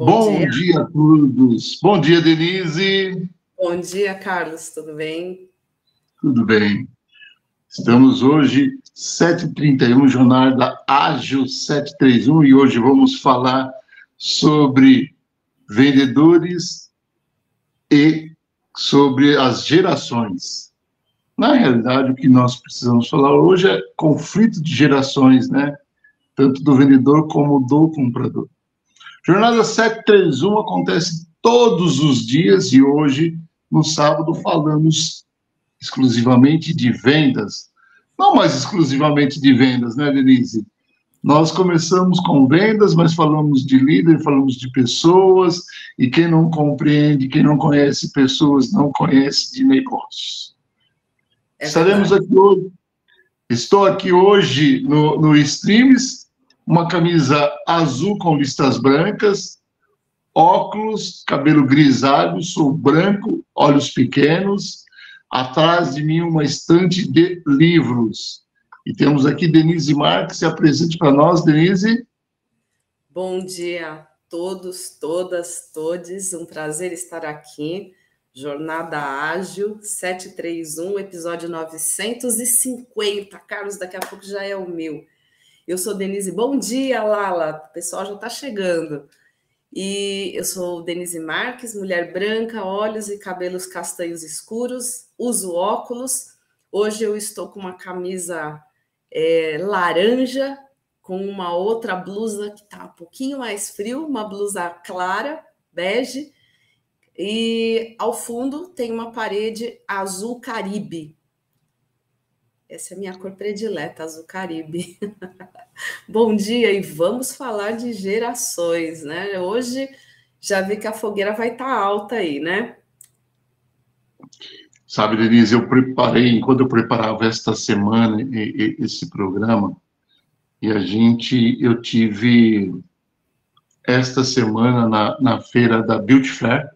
Bom, Bom dia. dia. a todos. Bom dia, Denise. Bom dia, Carlos. Tudo bem? Tudo bem. Estamos hoje, 7h31, jornada Ágil 731, e hoje vamos falar sobre vendedores e sobre as gerações. Na realidade, o que nós precisamos falar hoje é conflito de gerações, né? Tanto do vendedor como do comprador. Jornada 731 acontece todos os dias e hoje, no sábado, falamos exclusivamente de vendas. Não mais exclusivamente de vendas, né, Denise? Nós começamos com vendas, mas falamos de líder, falamos de pessoas, e quem não compreende, quem não conhece pessoas, não conhece de negócios. É Estaremos aqui hoje. Estou aqui hoje no, no Streams uma camisa azul com listas brancas, óculos, cabelo grisalho, sou branco, olhos pequenos, atrás de mim uma estante de livros. E temos aqui Denise Marques, se apresente para nós, Denise. Bom dia a todos, todas, todes, um prazer estar aqui. Jornada Ágil 731, episódio 950. Carlos, daqui a pouco já é o meu. Eu sou Denise. Bom dia, Lala. O pessoal já está chegando. E eu sou Denise Marques, mulher branca, olhos e cabelos castanhos escuros, uso óculos. Hoje eu estou com uma camisa é, laranja, com uma outra blusa que está um pouquinho mais frio, uma blusa clara, bege. E ao fundo tem uma parede azul caribe. Essa é a minha cor predileta, azul caribe. Bom dia e vamos falar de gerações, né? Hoje já vi que a fogueira vai estar tá alta aí, né? Sabe, Denise, eu preparei, enquanto eu preparava esta semana esse programa, e a gente, eu tive esta semana na, na feira da Beauty Fair,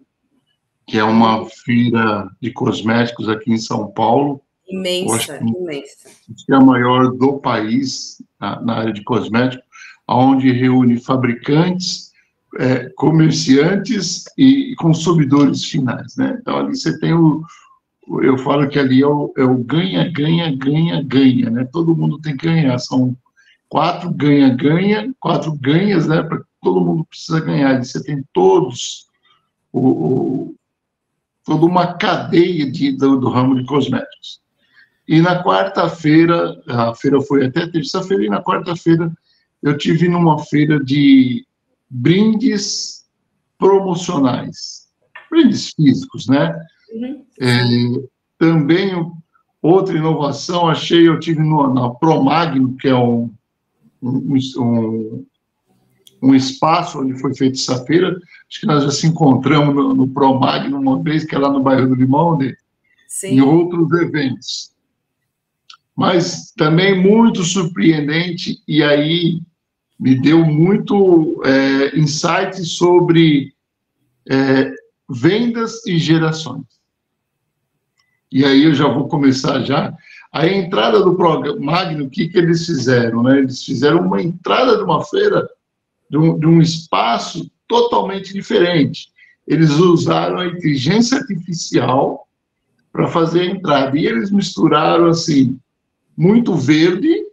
que é uma feira de cosméticos aqui em São Paulo, Imensa, que, imensa. é a maior do país na, na área de cosméticos, onde reúne fabricantes, é, comerciantes e consumidores finais, né? Então ali você tem o, eu falo que ali é o, é o ganha, ganha, ganha, ganha, né? Todo mundo tem que ganhar, são quatro ganha, ganha, quatro ganhas, né? Para todo mundo precisa ganhar. E você tem todos o, o toda uma cadeia de, do, do ramo de cosméticos. E na quarta-feira, a feira foi até terça-feira, e na quarta-feira eu tive numa feira de brindes promocionais, brindes físicos, né? Uhum. É, também outra inovação, achei, eu tive no, na Promagno, que é um, um, um, um, espaço onde foi feita essa feira, acho que nós já se encontramos no, no Promagno uma vez, que é lá no bairro do Limão, né? em outros eventos mas também muito surpreendente, e aí me deu muito é, insight sobre é, vendas e gerações. E aí eu já vou começar já. A entrada do programa Magno, o que, que eles fizeram? Né? Eles fizeram uma entrada de uma feira, de um, de um espaço totalmente diferente. Eles usaram a inteligência artificial para fazer a entrada. E eles misturaram, assim, muito verde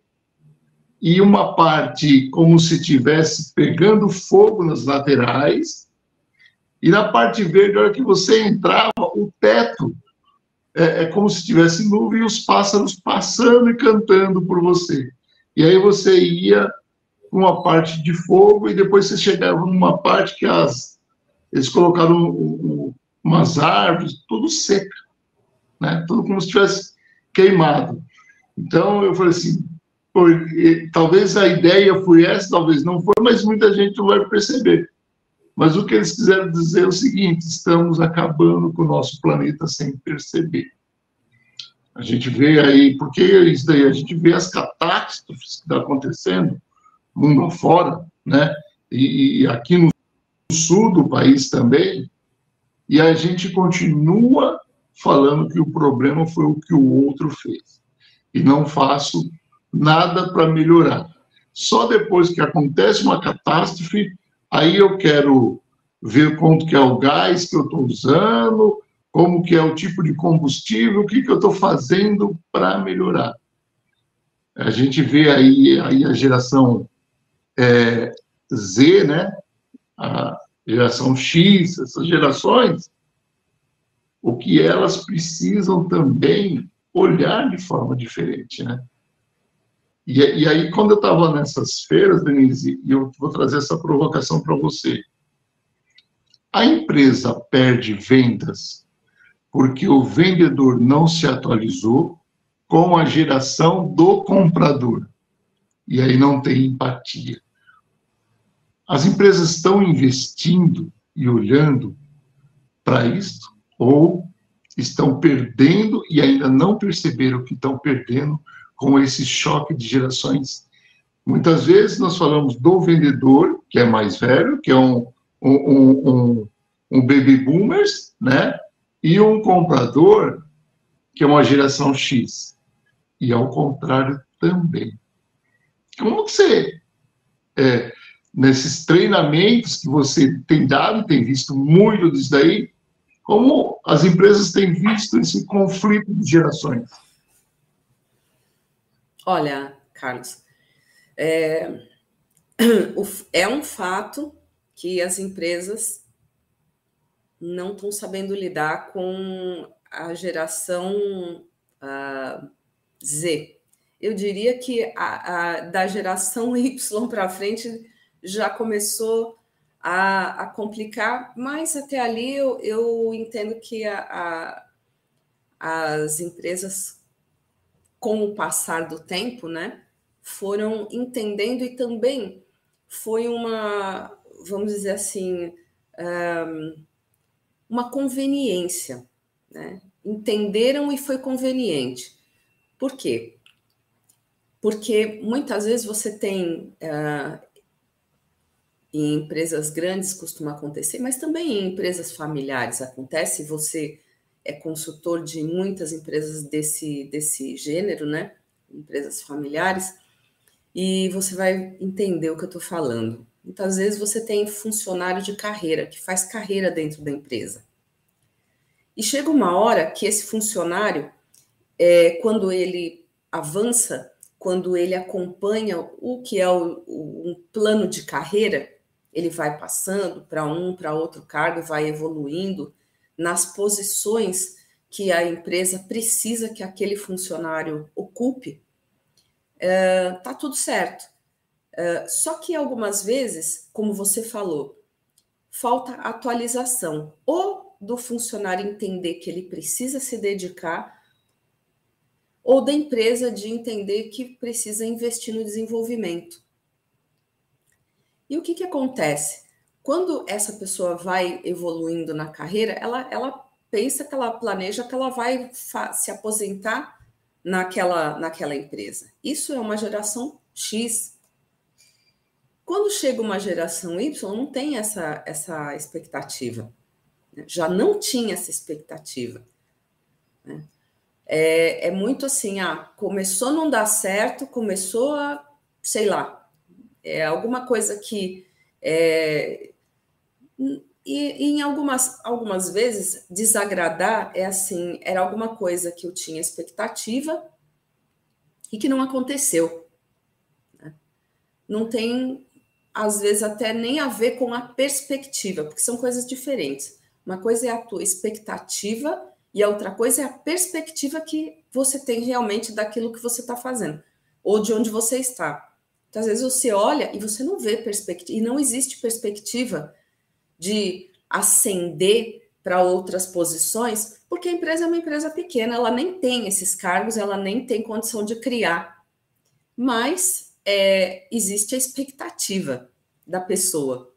e uma parte como se tivesse pegando fogo nas laterais. E na parte verde, na hora que você entrava, o teto é, é como se tivesse nuvem e os pássaros passando e cantando por você. E aí você ia para uma parte de fogo e depois você chegava numa parte que as, eles colocaram um, umas árvores, tudo seca, né? Tudo como se tivesse queimado. Então, eu falei assim, talvez a ideia foi essa, talvez não foi, mas muita gente vai perceber. Mas o que eles quiseram dizer é o seguinte: estamos acabando com o nosso planeta sem perceber. A gente vê aí, porque isso daí, a gente vê as catástrofes que estão tá acontecendo mundo afora, né? E, e aqui no sul do país também, e a gente continua falando que o problema foi o que o outro fez e não faço nada para melhorar. Só depois que acontece uma catástrofe, aí eu quero ver quanto que é o gás que eu estou usando, como que é o tipo de combustível, o que, que eu estou fazendo para melhorar. A gente vê aí, aí a geração é, Z, né? a geração X, essas gerações, o que elas precisam também olhar de forma diferente, né? E, e aí, quando eu estava nessas feiras, Denise, e eu vou trazer essa provocação para você, a empresa perde vendas porque o vendedor não se atualizou com a geração do comprador. E aí não tem empatia. As empresas estão investindo e olhando para isso ou estão perdendo e ainda não perceberam que estão perdendo com esse choque de gerações. Muitas vezes nós falamos do vendedor, que é mais velho, que é um, um, um, um baby boomers, né? E um comprador, que é uma geração X. E ao contrário também. Como você, é, nesses treinamentos que você tem dado, tem visto muito disso daí, como as empresas têm visto esse conflito de gerações? Olha, Carlos, é, é um fato que as empresas não estão sabendo lidar com a geração uh, Z. Eu diria que a, a, da geração Y para frente já começou a, a, complicar, mas até ali eu, eu entendo que a, as empresas com o passar do tempo, né, foram entendendo e também foi uma, vamos dizer assim, uma conveniência, né? Entenderam e foi conveniente. Por quê? Porque muitas vezes você tem uh, em empresas grandes costuma acontecer, mas também em empresas familiares acontece. Você é consultor de muitas empresas desse, desse gênero, né? Empresas familiares, e você vai entender o que eu estou falando. Muitas vezes você tem funcionário de carreira que faz carreira dentro da empresa. E chega uma hora que esse funcionário, é, quando ele avança, quando ele acompanha o que é o, o, um plano de carreira, ele vai passando para um, para outro cargo, vai evoluindo, nas posições que a empresa precisa que aquele funcionário ocupe, é, tudo certo. É, só que algumas vezes, como você falou, falta atualização, ou do funcionário entender que ele precisa se dedicar, ou da empresa de entender que precisa investir no desenvolvimento. E o que, que acontece? quando essa pessoa vai evoluindo na carreira, ela, ela pensa que ela planeja que ela vai se aposentar naquela, naquela empresa. Isso é uma geração X. Quando chega uma geração Y, não tem essa, essa expectativa. Né? Já não tinha essa expectativa. Né? É, é muito assim, ah, começou a não dar certo, começou a, sei lá, é alguma coisa que é, e, em algumas, algumas vezes, desagradar é assim, era alguma coisa que eu tinha expectativa e que não aconteceu. Né? Não tem, às vezes, até nem a ver com a perspectiva, porque são coisas diferentes. Uma coisa é a tua expectativa e a outra coisa é a perspectiva que você tem realmente daquilo que você está fazendo, ou de onde você está. Então, às vezes você olha e você não vê perspectiva, e não existe perspectiva de ascender para outras posições, porque a empresa é uma empresa pequena, ela nem tem esses cargos, ela nem tem condição de criar. Mas é, existe a expectativa da pessoa.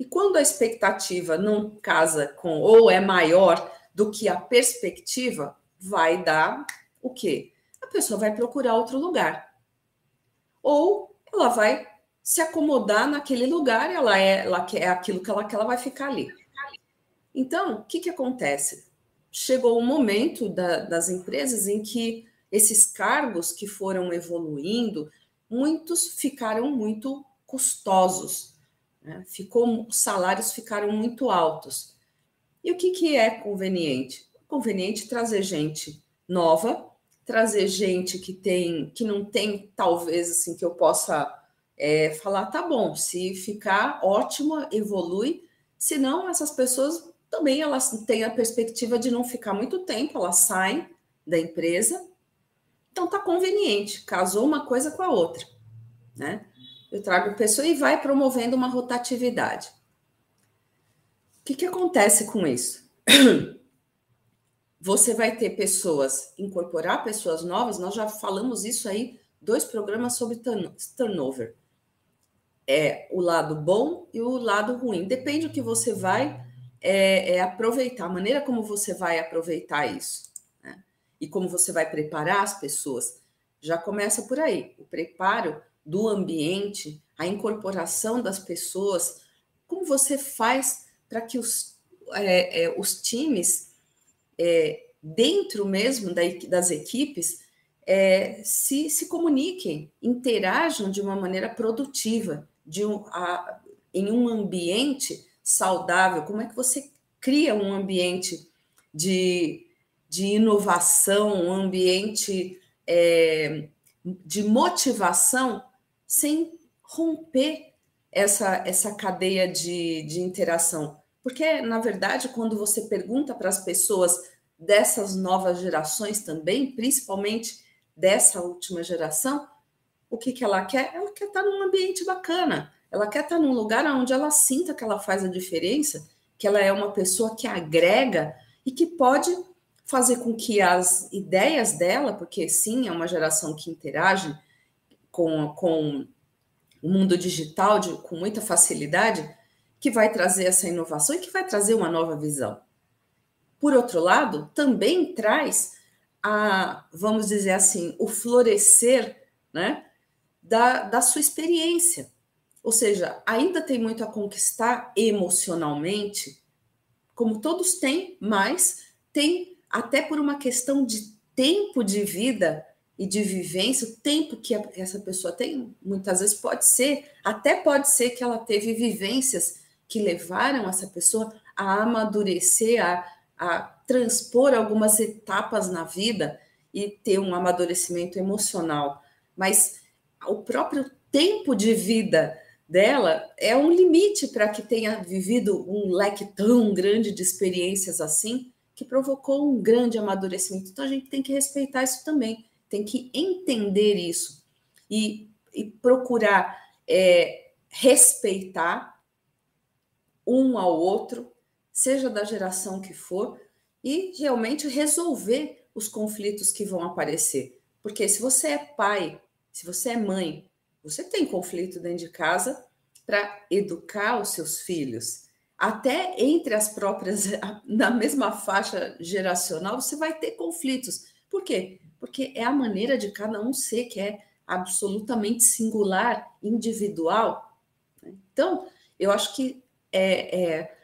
E quando a expectativa não casa com ou é maior do que a perspectiva, vai dar o quê? A pessoa vai procurar outro lugar. Ou ela vai se acomodar naquele lugar, ela é, ela quer aquilo que ela quer, ela vai ficar ali. Então, o que, que acontece? Chegou o um momento da, das empresas em que esses cargos que foram evoluindo, muitos ficaram muito custosos. Né? Ficou, os salários ficaram muito altos. E o que, que é conveniente? Conveniente trazer gente nova, trazer gente que tem, que não tem, talvez assim, que eu possa é, falar, tá bom, se ficar ótimo, evolui. Se não, essas pessoas também elas têm a perspectiva de não ficar muito tempo, elas saem da empresa. Então tá conveniente, casou uma coisa com a outra, né? Eu trago pessoa e vai promovendo uma rotatividade. O que, que acontece com isso? Você vai ter pessoas, incorporar pessoas novas, nós já falamos isso aí, dois programas sobre turnover. É o lado bom e o lado ruim. Depende do que você vai é, é aproveitar, a maneira como você vai aproveitar isso. Né? E como você vai preparar as pessoas. Já começa por aí. O preparo do ambiente, a incorporação das pessoas, como você faz para que os, é, é, os times, é, dentro mesmo da, das equipes, é, se, se comuniquem, interajam de uma maneira produtiva, de um, a, em um ambiente saudável, como é que você cria um ambiente de, de inovação, um ambiente é, de motivação sem romper essa, essa cadeia de, de interação. Porque, na verdade, quando você pergunta para as pessoas dessas novas gerações também, principalmente dessa última geração, o que, que ela quer? Ela quer estar num ambiente bacana, ela quer estar num lugar onde ela sinta que ela faz a diferença, que ela é uma pessoa que agrega e que pode fazer com que as ideias dela, porque sim, é uma geração que interage, com, com o mundo digital de, com muita facilidade, que vai trazer essa inovação e que vai trazer uma nova visão. Por outro lado, também traz a, vamos dizer assim, o florescer né, da, da sua experiência. Ou seja, ainda tem muito a conquistar emocionalmente, como todos têm, mas tem até por uma questão de tempo de vida e de vivência, o tempo que essa pessoa tem, muitas vezes pode ser, até pode ser que ela teve vivências que levaram essa pessoa a amadurecer, a, a transpor algumas etapas na vida e ter um amadurecimento emocional. Mas o próprio tempo de vida dela é um limite para que tenha vivido um leque tão grande de experiências assim, que provocou um grande amadurecimento. Então a gente tem que respeitar isso também tem que entender isso e, e procurar é, respeitar um ao outro, seja da geração que for, e realmente resolver os conflitos que vão aparecer. Porque se você é pai, se você é mãe, você tem conflito dentro de casa para educar os seus filhos. Até entre as próprias, na mesma faixa geracional, você vai ter conflitos. Por quê? porque é a maneira de cada um ser que é absolutamente singular, individual. Né? Então, eu acho que é, é,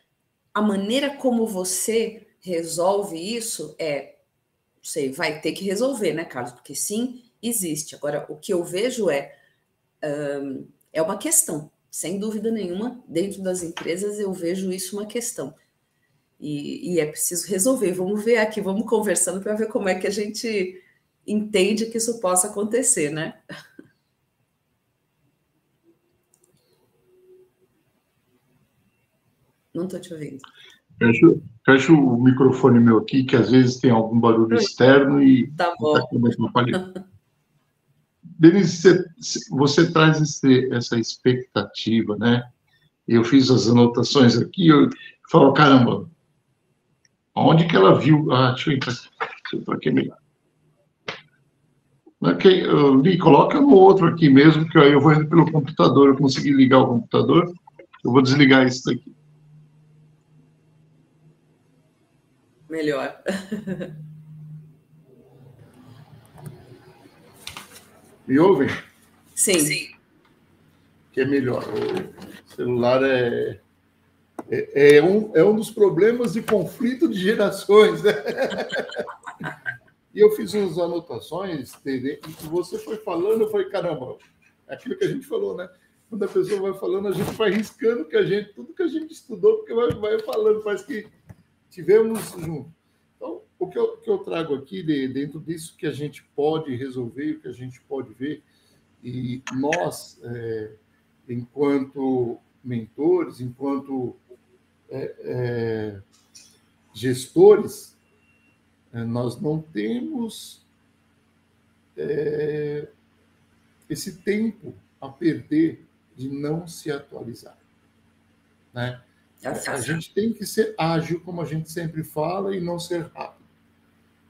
a maneira como você resolve isso é, sei, vai ter que resolver, né, Carlos? Porque sim, existe. Agora, o que eu vejo é um, é uma questão, sem dúvida nenhuma, dentro das empresas eu vejo isso uma questão. E, e é preciso resolver. Vamos ver aqui, vamos conversando para ver como é que a gente entende que isso possa acontecer, né? Não estou te ouvindo. Fecha, o microfone meu aqui, que às vezes tem algum barulho externo e. Tá bom. Tá Denise, você, você traz esse, essa expectativa, né? Eu fiz as anotações aqui, eu falo, caramba, onde que ela viu? Ah, deixa eu entrar, deixa eu entrar aqui melhor. Okay, li, coloca no outro aqui mesmo, que aí eu vou indo pelo computador, eu consegui ligar o computador, eu vou desligar isso daqui. Melhor. Me ouvem? Sim. Sim. Que é melhor. O celular é, é, é, um, é um dos problemas de conflito de gerações, né? E eu fiz umas anotações, e você foi falando, eu falei, caramba, é aquilo que a gente falou, né? quando a pessoa vai falando, a gente vai riscando que a gente, tudo que a gente estudou, porque vai, vai falando, parece que tivemos junto. Então, o que eu, que eu trago aqui, de, dentro disso que a gente pode resolver, o que a gente pode ver, e nós, é, enquanto mentores, enquanto é, é, gestores, é, nós não temos é, esse tempo a perder de não se atualizar. Né? A gente tem que ser ágil, como a gente sempre fala, e não ser rápido.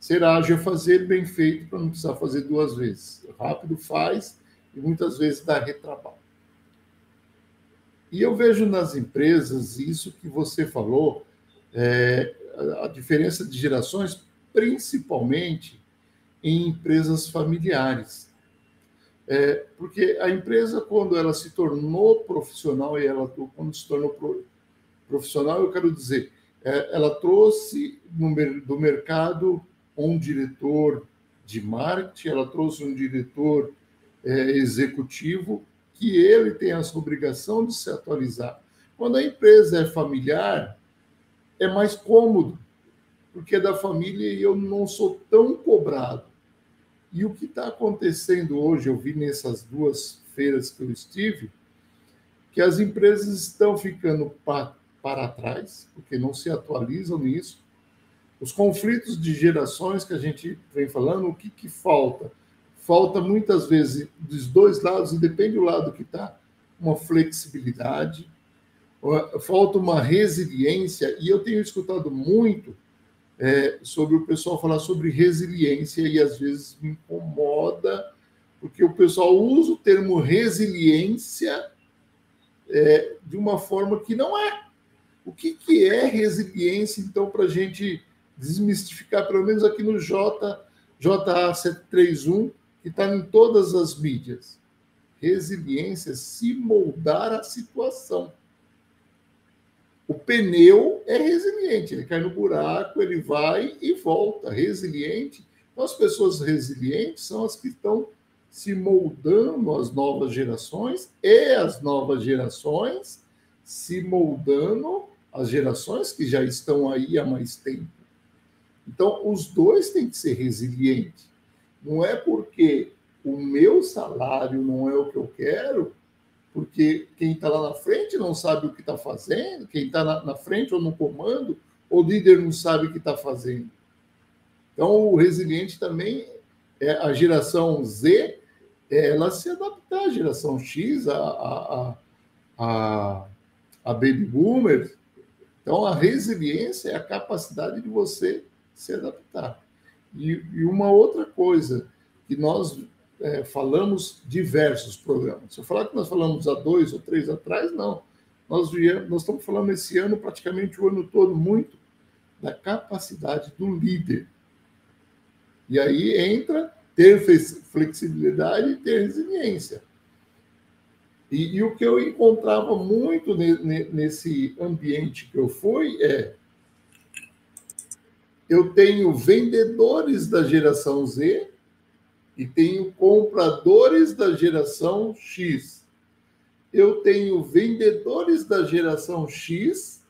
Ser ágil é fazer bem feito para não precisar fazer duas vezes. Rápido faz e muitas vezes dá retrabalho. E eu vejo nas empresas isso que você falou, é, a diferença de gerações, principalmente em empresas familiares. É, porque a empresa, quando ela se tornou profissional, e ela quando se tornou profissional, eu quero dizer, é, ela trouxe do mercado um diretor de marketing, ela trouxe um diretor é, executivo que ele tem essa obrigação de se atualizar. Quando a empresa é familiar, é mais cômodo, porque é da família e eu não sou tão cobrado. E o que está acontecendo hoje, eu vi nessas duas feiras que eu estive, que as empresas estão ficando para, para trás, porque não se atualizam nisso. Os conflitos de gerações que a gente vem falando, o que, que falta? falta muitas vezes dos dois lados, e depende do lado que está, uma flexibilidade, falta uma resiliência, e eu tenho escutado muito é, sobre o pessoal falar sobre resiliência, e às vezes me incomoda, porque o pessoal usa o termo resiliência é, de uma forma que não é. O que, que é resiliência, então, para a gente desmistificar, pelo menos aqui no J, JA731, que está em todas as mídias. Resiliência, se moldar a situação. O pneu é resiliente, ele cai no buraco, ele vai e volta. Resiliente. Então, as pessoas resilientes são as que estão se moldando às novas gerações e as novas gerações se moldando às gerações que já estão aí há mais tempo. Então, os dois têm que ser resilientes. Não é porque o meu salário não é o que eu quero, porque quem está lá na frente não sabe o que está fazendo, quem está na, na, frente ou no comando, o líder não sabe o que está fazendo. Então, o resiliente também é a geração Z, é ela se adaptar à geração X, a, a, a, a baby boomers. Então, a resiliência é a capacidade de você se adaptar. E, e uma outra coisa que nós é, falamos diversos programas. Se eu falar que nós falamos há dois ou três atrás, não. Nós, viemos, nós estamos falando esse ano, praticamente o ano todo, muito da capacidade do líder. E aí entra ter flexibilidade e ter resiliência. E, e, o que eu encontrava muito nesse ambiente que eu fui é eu tenho vendedores da geração Z e tenho compradores da geração X. Eu tenho vendedores da geração X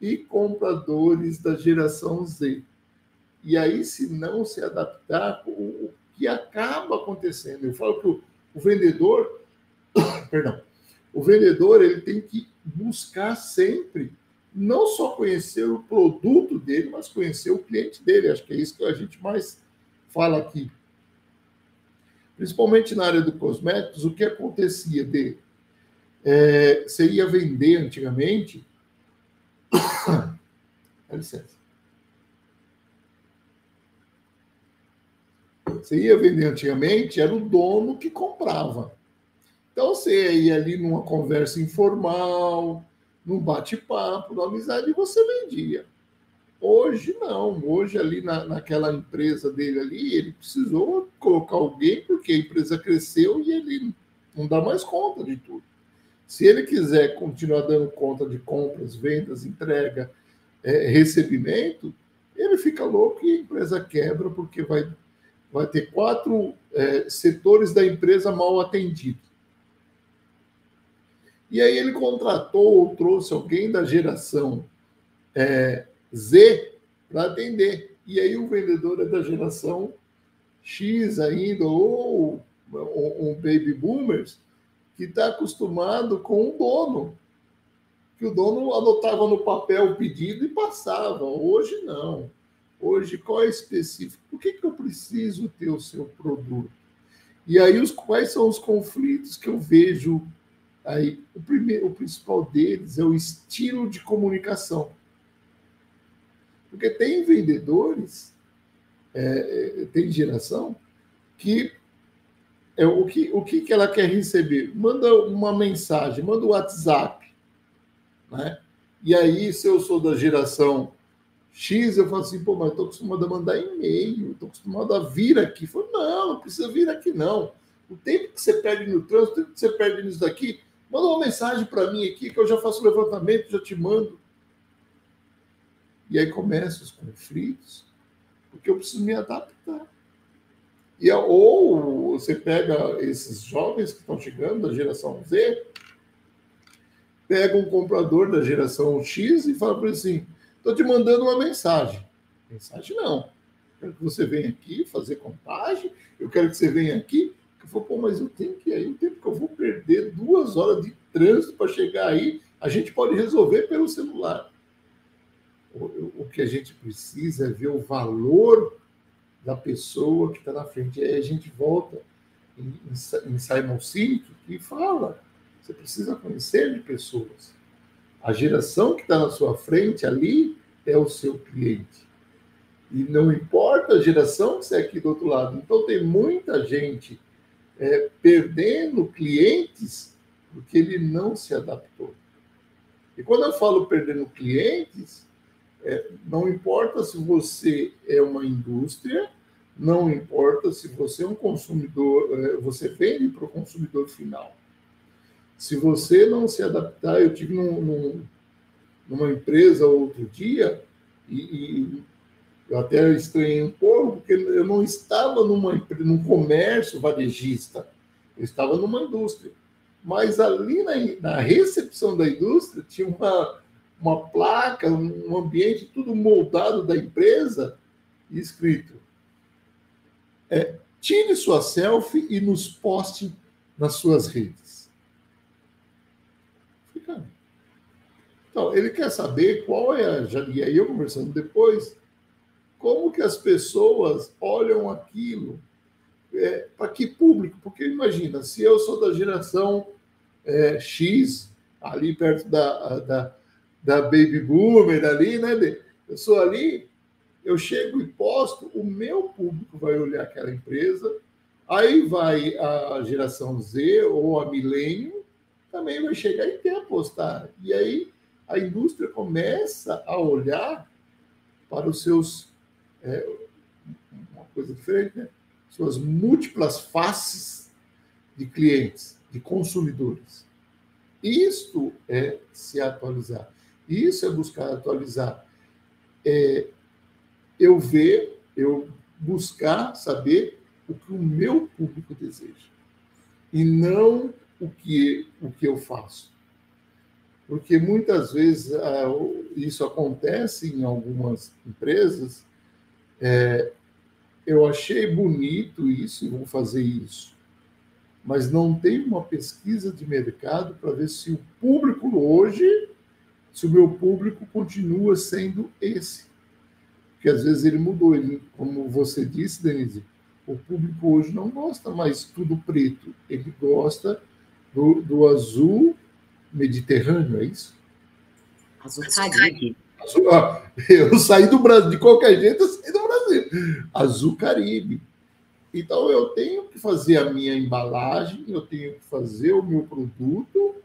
e compradores da geração Z. E aí, se não se adaptar, o, que acaba acontecendo? Eu falo que o, o vendedor, perdão, o vendedor ele tem que buscar sempre não só conhecer o produto dele, mas conhecer o cliente dele. Acho que é isso que a gente mais fala aqui. Principalmente na área do cosméticos, o que acontecia de é, você ia vender antigamente. Dá licença. Você ia vender antigamente, era o dono que comprava. Então você ia ali numa conversa informal, num bate-papo, numa amizade, e você vendia. Hoje não, hoje ali na, naquela empresa dele ali, ele precisou colocar alguém porque a empresa cresceu e ele não dá mais conta de tudo. Se ele quiser continuar dando conta de compras, vendas, entrega, é, recebimento, ele fica louco e a empresa quebra porque vai, vai ter quatro é, setores da empresa mal atendidos. E aí ele contratou ou trouxe alguém da geração é, Z para atender. E aí o vendedor é da geração X ainda, ou um baby boomers, que está acostumado com o dono. Que o dono anotava no papel o pedido e passava. Hoje não. Hoje, qual é específico? Por que, que eu preciso ter o seu produto? E aí, os, quais são os conflitos que eu vejo aí? O, primeiro, o principal deles é o estilo de comunicação. Porque tem vendedores, é, é tem geração, que é o que, o que, que ela quer receber? Manda uma mensagem, manda o um WhatsApp. Né? E aí, se eu sou da geração X, eu falo assim, pô, mas estou acostumado a mandar e-mail, estou acostumado a vir aqui. Falo, não, não precisa vir aqui, não. O tempo que você perde no trânsito, o tempo que você perde nisso daqui, manda uma mensagem para mim aqui, que eu já faço o levantamento, já te mando. E aí começam os conflitos, porque eu preciso me adaptar. E, ou você pega esses jovens que estão chegando, da geração Z, pega um comprador da geração X e fala para ele assim, Estou te mandando uma mensagem. Mensagem não. Quero que você venha aqui fazer contagem. Eu quero que você venha aqui. Eu falo, pô, mas eu tenho que ir aí. O tempo que eu vou perder duas horas de trânsito para chegar aí, a gente pode resolver pelo celular. O, o que a gente precisa é ver o valor da pessoa que está na frente. Aí a gente volta em, em Simon Sinek e fala: você precisa conhecer de pessoas. A geração que está na sua frente ali é o seu cliente. E não importa a geração que você é aqui do outro lado. Então, tem muita gente é, perdendo clientes porque ele não se adaptou. E quando eu falo perdendo clientes, é, não importa se você é uma indústria, não importa se você é um consumidor, é, você vende para o consumidor final. Se você não se adaptar, eu tive num, num, numa empresa outro dia e, e, eu até estranhei um pouco, porque eu não estava numa, num comércio varejista, eu estava numa indústria. Mas ali na, na recepção da indústria tinha uma, uma placa, um ambiente tudo moldado da empresa, escrito: é, tire sua selfie e nos poste nas suas redes. Então, ele quer saber qual é a. E aí eu conversando depois, como que as pessoas olham aquilo, é, para que público? Porque imagina, se eu sou da geração é, X, ali perto da, da, da Baby Boomer, ali, né? Eu sou ali, eu chego e posto, o meu público vai olhar aquela empresa, aí vai a geração Z ou a Milênio, também vai chegar e quer postar. E aí a indústria começa a olhar para os seus. É, uma coisa diferente, né? Suas múltiplas faces de clientes, de consumidores. Isto é se atualizar. Isso é buscar atualizar. É, eu ver, eu buscar saber o que o meu público deseja. E não o que, o que eu faço porque muitas vezes ah, isso acontece em algumas empresas. É, eu achei bonito isso e vou fazer isso, mas não tem uma pesquisa de mercado para ver se o público hoje, se o meu público continua sendo esse. Porque às vezes ele mudou, ele, como você disse, Denise, o público hoje não gosta mais tudo preto, ele gosta do, do azul Mediterrâneo, é isso? Azul Caribe. Azul, ah, eu saí do Brasil, de qualquer jeito, eu saí do Brasil. Azul Caribe. Então, eu tenho que fazer a minha embalagem, eu tenho que fazer o meu produto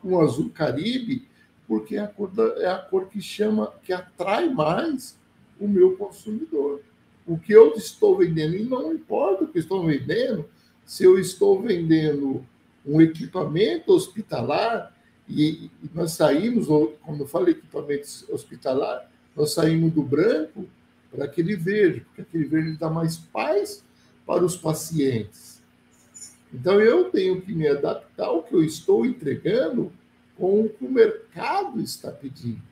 com azul Caribe, porque é a cor, da, é a cor que chama, que atrai mais o meu consumidor. O que eu estou vendendo, e não importa o que estou vendendo, se eu estou vendendo um equipamento hospitalar, e, nós saímos, quando eu falo equipamento hospitalar, nós saímos do branco para aquele verde, porque aquele verde dá mais paz para os pacientes. Então, eu tenho que me adaptar ao que eu estou entregando com o que o mercado está pedindo.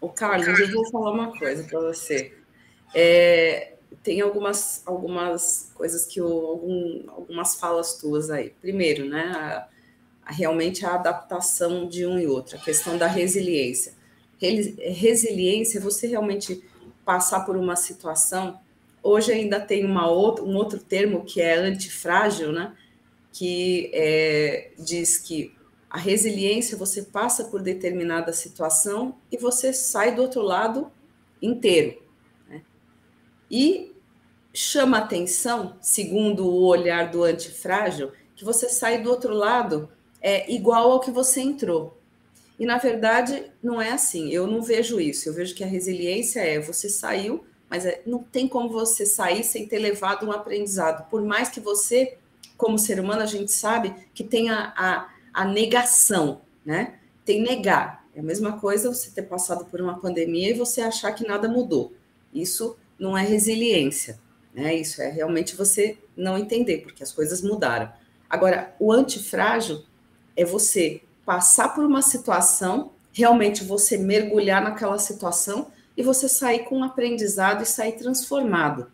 O Carlos, eu vou falar uma coisa para você. É, tem algumas, algumas coisas que eu, algum, algumas falas tuas aí. Primeiro, né, a, a, realmente a adaptação de um e outro, a questão da resiliência. Resiliência você realmente passar por uma situação. Hoje ainda tem uma outra, um outro termo que é antifrágil, né? Que é, diz que a resiliência você passa por determinada situação e você sai do outro lado inteiro. Né? E chama atenção, segundo o olhar do antifrágil, que você sai do outro lado é igual ao que você entrou. E na verdade não é assim. Eu não vejo isso. Eu vejo que a resiliência é você saiu, mas é, não tem como você sair sem ter levado um aprendizado. Por mais que você, como ser humano, a gente sabe que tem a, a, a negação, né? Tem negar. É a mesma coisa você ter passado por uma pandemia e você achar que nada mudou. Isso não é resiliência. Né? Isso é realmente você não entender, porque as coisas mudaram. Agora, o antifrágil é você passar por uma situação, realmente você mergulhar naquela situação e você sair com um aprendizado e sair transformado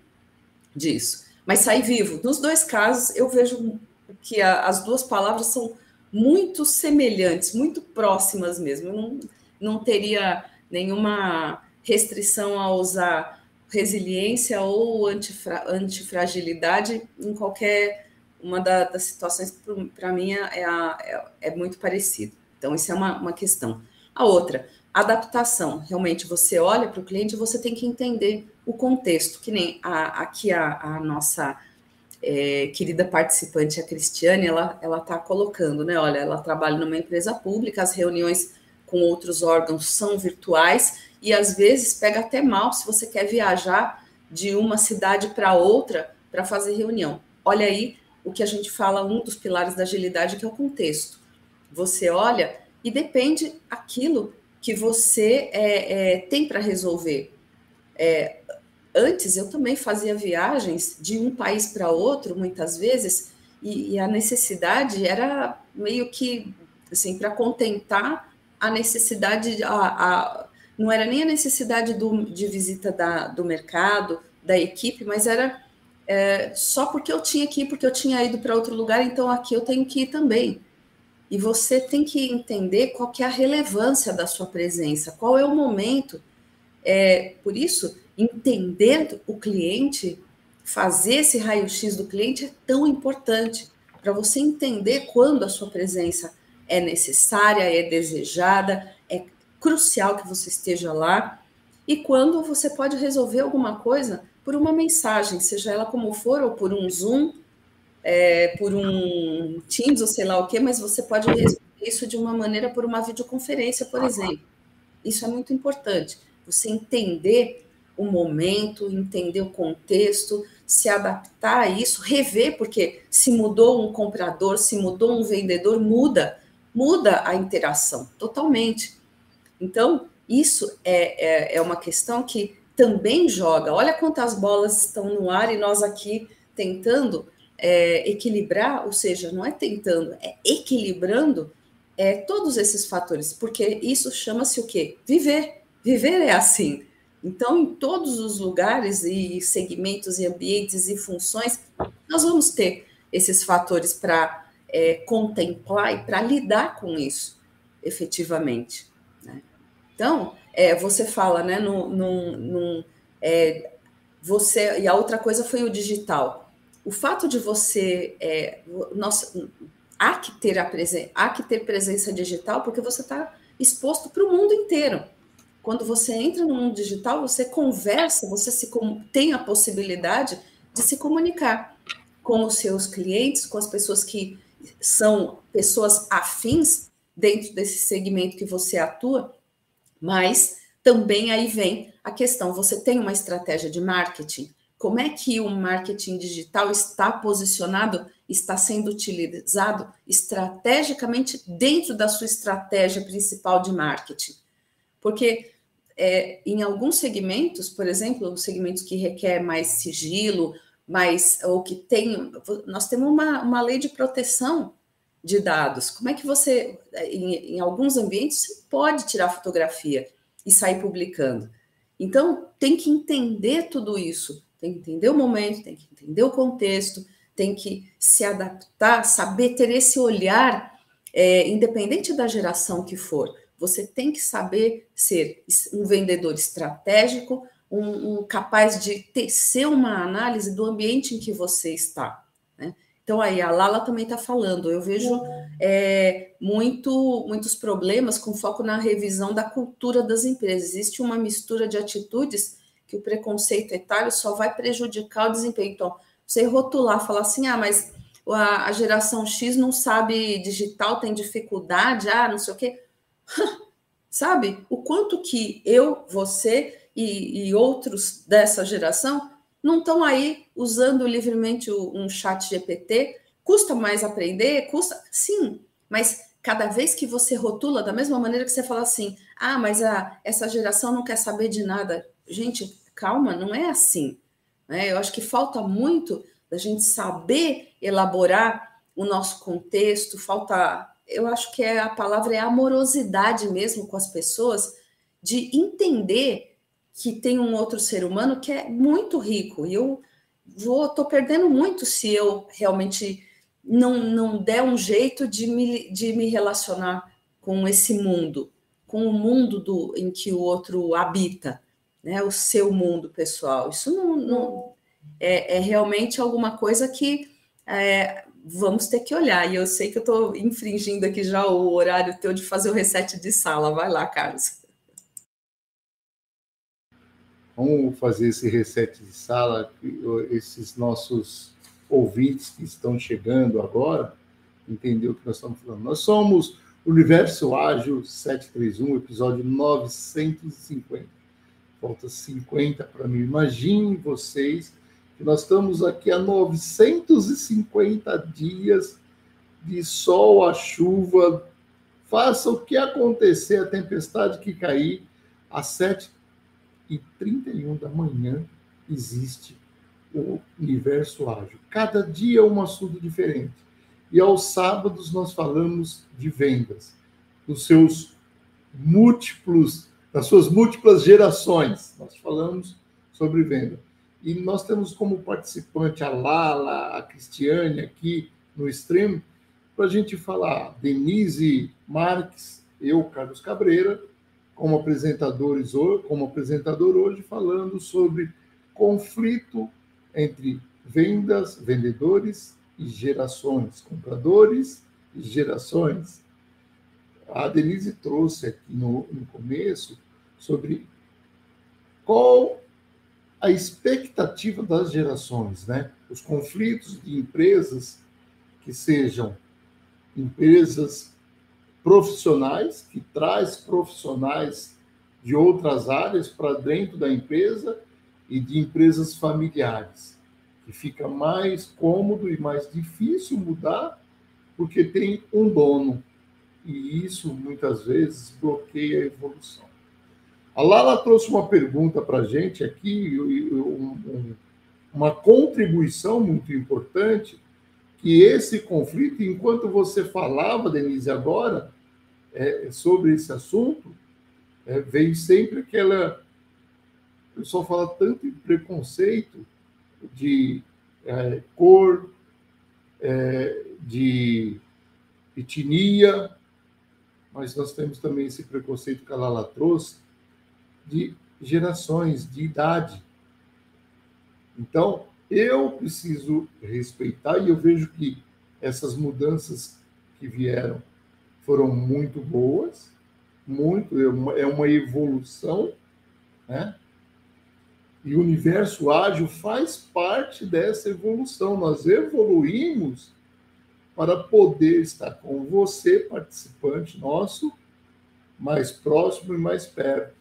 disso. Mas sair vivo. Nos dois casos, eu vejo que a, as duas palavras são muito semelhantes, muito próximas mesmo. Eu não, não teria nenhuma restrição a usar resiliência ou antifra, antifragilidade em qualquer uma da, das situações, para mim, é, é, é, muito parecido. Então, isso é uma, uma questão. A outra, adaptação. Realmente, você olha para o cliente, você tem que entender o contexto, que nem a, aqui a, a nossa é, querida participante, a Cristiane, ela está colocando, né? Olha, ela trabalha numa empresa pública, as reuniões com outros órgãos são virtuais, e às vezes pega até mal se você quer viajar de uma cidade para outra para fazer reunião. Olha aí o que a gente fala, um dos pilares da agilidade, que é o contexto. Você olha e depende aquilo que você é, é, tem para resolver. É, antes eu também fazia viagens de um país para outro, muitas vezes, e, e, a necessidade era meio que assim para contentar a necessidade, a, a, não era nem a necessidade do, de visita da, do mercado, da equipe, mas era é, só porque eu tinha que ir, porque eu tinha ido para outro lugar, então aqui eu tenho que ir também. E você tem que entender qual que é a relevância da sua presença, qual é o momento. É, por isso, entender o cliente, fazer esse raio-x do cliente é tão importante para você entender quando a sua presença é necessária, é desejada, é crucial que você esteja lá e quando você pode resolver alguma coisa por uma mensagem, seja ela como for, ou por um Zoom, é, por um Teams, ou sei lá o que, mas você pode resolver isso de uma maneira por uma videoconferência, por exemplo. Isso é muito importante. Você entender o momento, entender o contexto, se adaptar a isso, rever, porque se mudou um comprador, se mudou um vendedor, muda, muda a interação totalmente. Então, isso é, é, é uma questão que também joga. Olha quantas bolas estão no ar e nós aqui tentando é, equilibrar, ou seja, não é tentando, é equilibrando é, todos esses fatores, porque isso chama-se o quê? Viver. Viver é assim. Então, em todos os lugares e segmentos e ambientes e funções, nós vamos ter esses fatores para é, contemplar e para lidar com isso efetivamente. Então, é, você fala, né, num, num, num é, você e a outra coisa foi o digital. O fato de você, é, nossa, há que ter a presença, há que ter presença digital porque você está exposto para o mundo inteiro. Quando você entra no mundo digital, você conversa, você se tem a possibilidade de se comunicar com os seus clientes, com as pessoas que são pessoas afins dentro desse segmento que você atua, mas também aí vem a questão: você tem uma estratégia de marketing? Como é que o marketing digital está posicionado, está sendo utilizado estrategicamente dentro da sua estratégia principal de marketing? Porque é, em alguns segmentos, por exemplo, segmentos que requer mais sigilo, mais ou que tem, nós temos uma, uma lei de proteção de dados. Como é que você, em, em alguns ambientes, pode tirar fotografia e sair publicando. Então, tem que entender tudo isso, tem que entender o momento, tem que entender o contexto, tem que se adaptar, saber ter esse olhar, é, independente da geração que for. Você tem que saber ser um vendedor estratégico, um, um capaz de tecer uma análise do ambiente em que você está. Então, aí, a Lala também está falando, eu vejo é, muito, muitos problemas com foco na revisão da cultura das empresas. Existe uma mistura de atitudes que o preconceito etário só vai prejudicar o desempenho. Então, você rotular, falar assim, ah, mas a, a geração X não sabe digital, tem dificuldade, ah, não sei o quê. Sabe? O quanto que eu, você e, e outros dessa geração não estão aí usando livremente um chat GPT. Custa mais aprender? Custa? Sim, mas cada vez que você rotula, da mesma maneira que você fala assim, ah, mas a, essa geração não quer saber de nada. Gente, calma, não é assim. Né? Eu acho que falta muito da gente saber elaborar o nosso contexto, falta, eu acho que é, a palavra é amorosidade mesmo com as pessoas, de entender que tem um outro ser humano que é muito rico. E eu vou, tô perdendo muito se eu realmente não, não der um jeito de me, de me relacionar com esse mundo, com o mundo do, em que o outro habita, né? O seu mundo pessoal. Isso não, não é, é realmente alguma coisa que é, vamos ter que olhar. E eu sei que eu estou infringindo aqui já o horário teu de fazer o reset de sala. Vai lá, Carlos. Vamos fazer esse reset de sala, esses nossos ouvintes que estão chegando agora, entender o que nós estamos falando. Nós somos Universo Ágil 731, episódio 950. Falta 50 para mim. Imaginem vocês que nós estamos aqui há 950 dias de sol a chuva. Faça o que acontecer, a tempestade que cair, às 7 e 31 da manhã existe o universo ágil. Cada dia é um assunto diferente. E aos sábados nós falamos de vendas, dos seus múltiplos, das suas múltiplas gerações. Nós falamos sobre venda. E nós temos como participante a Lala, a Cristiane aqui no extremo, para a gente falar Denise Marques, eu, Carlos Cabreira, como apresentadores como apresentador hoje falando sobre conflito entre vendas, vendedores e gerações, compradores e gerações. A Denise trouxe aqui no, no começo sobre qual a expectativa das gerações, né? Os conflitos de empresas que sejam empresas profissionais, que traz profissionais de outras áreas para dentro da empresa e de empresas familiares, que fica mais cômodo e mais difícil mudar porque tem um dono. E isso muitas vezes bloqueia a evolução. A Lala trouxe uma pergunta para a gente aqui, uma contribuição muito importante, que esse conflito, enquanto você falava, Denise, agora, é, sobre esse assunto, é, sempre aquela. O pessoal fala tanto em preconceito de é, cor, é, de etnia, mas nós temos também esse preconceito que a Lala trouxe de gerações, de idade. Então, eu preciso respeitar, e eu vejo que essas mudanças que vieram foram muito boas, muito, é, é uma evolução, né? E o universo ágil faz parte dessa evolução. Nós evoluímos para poder estar com você, participante nosso, mais próximo e mais perto.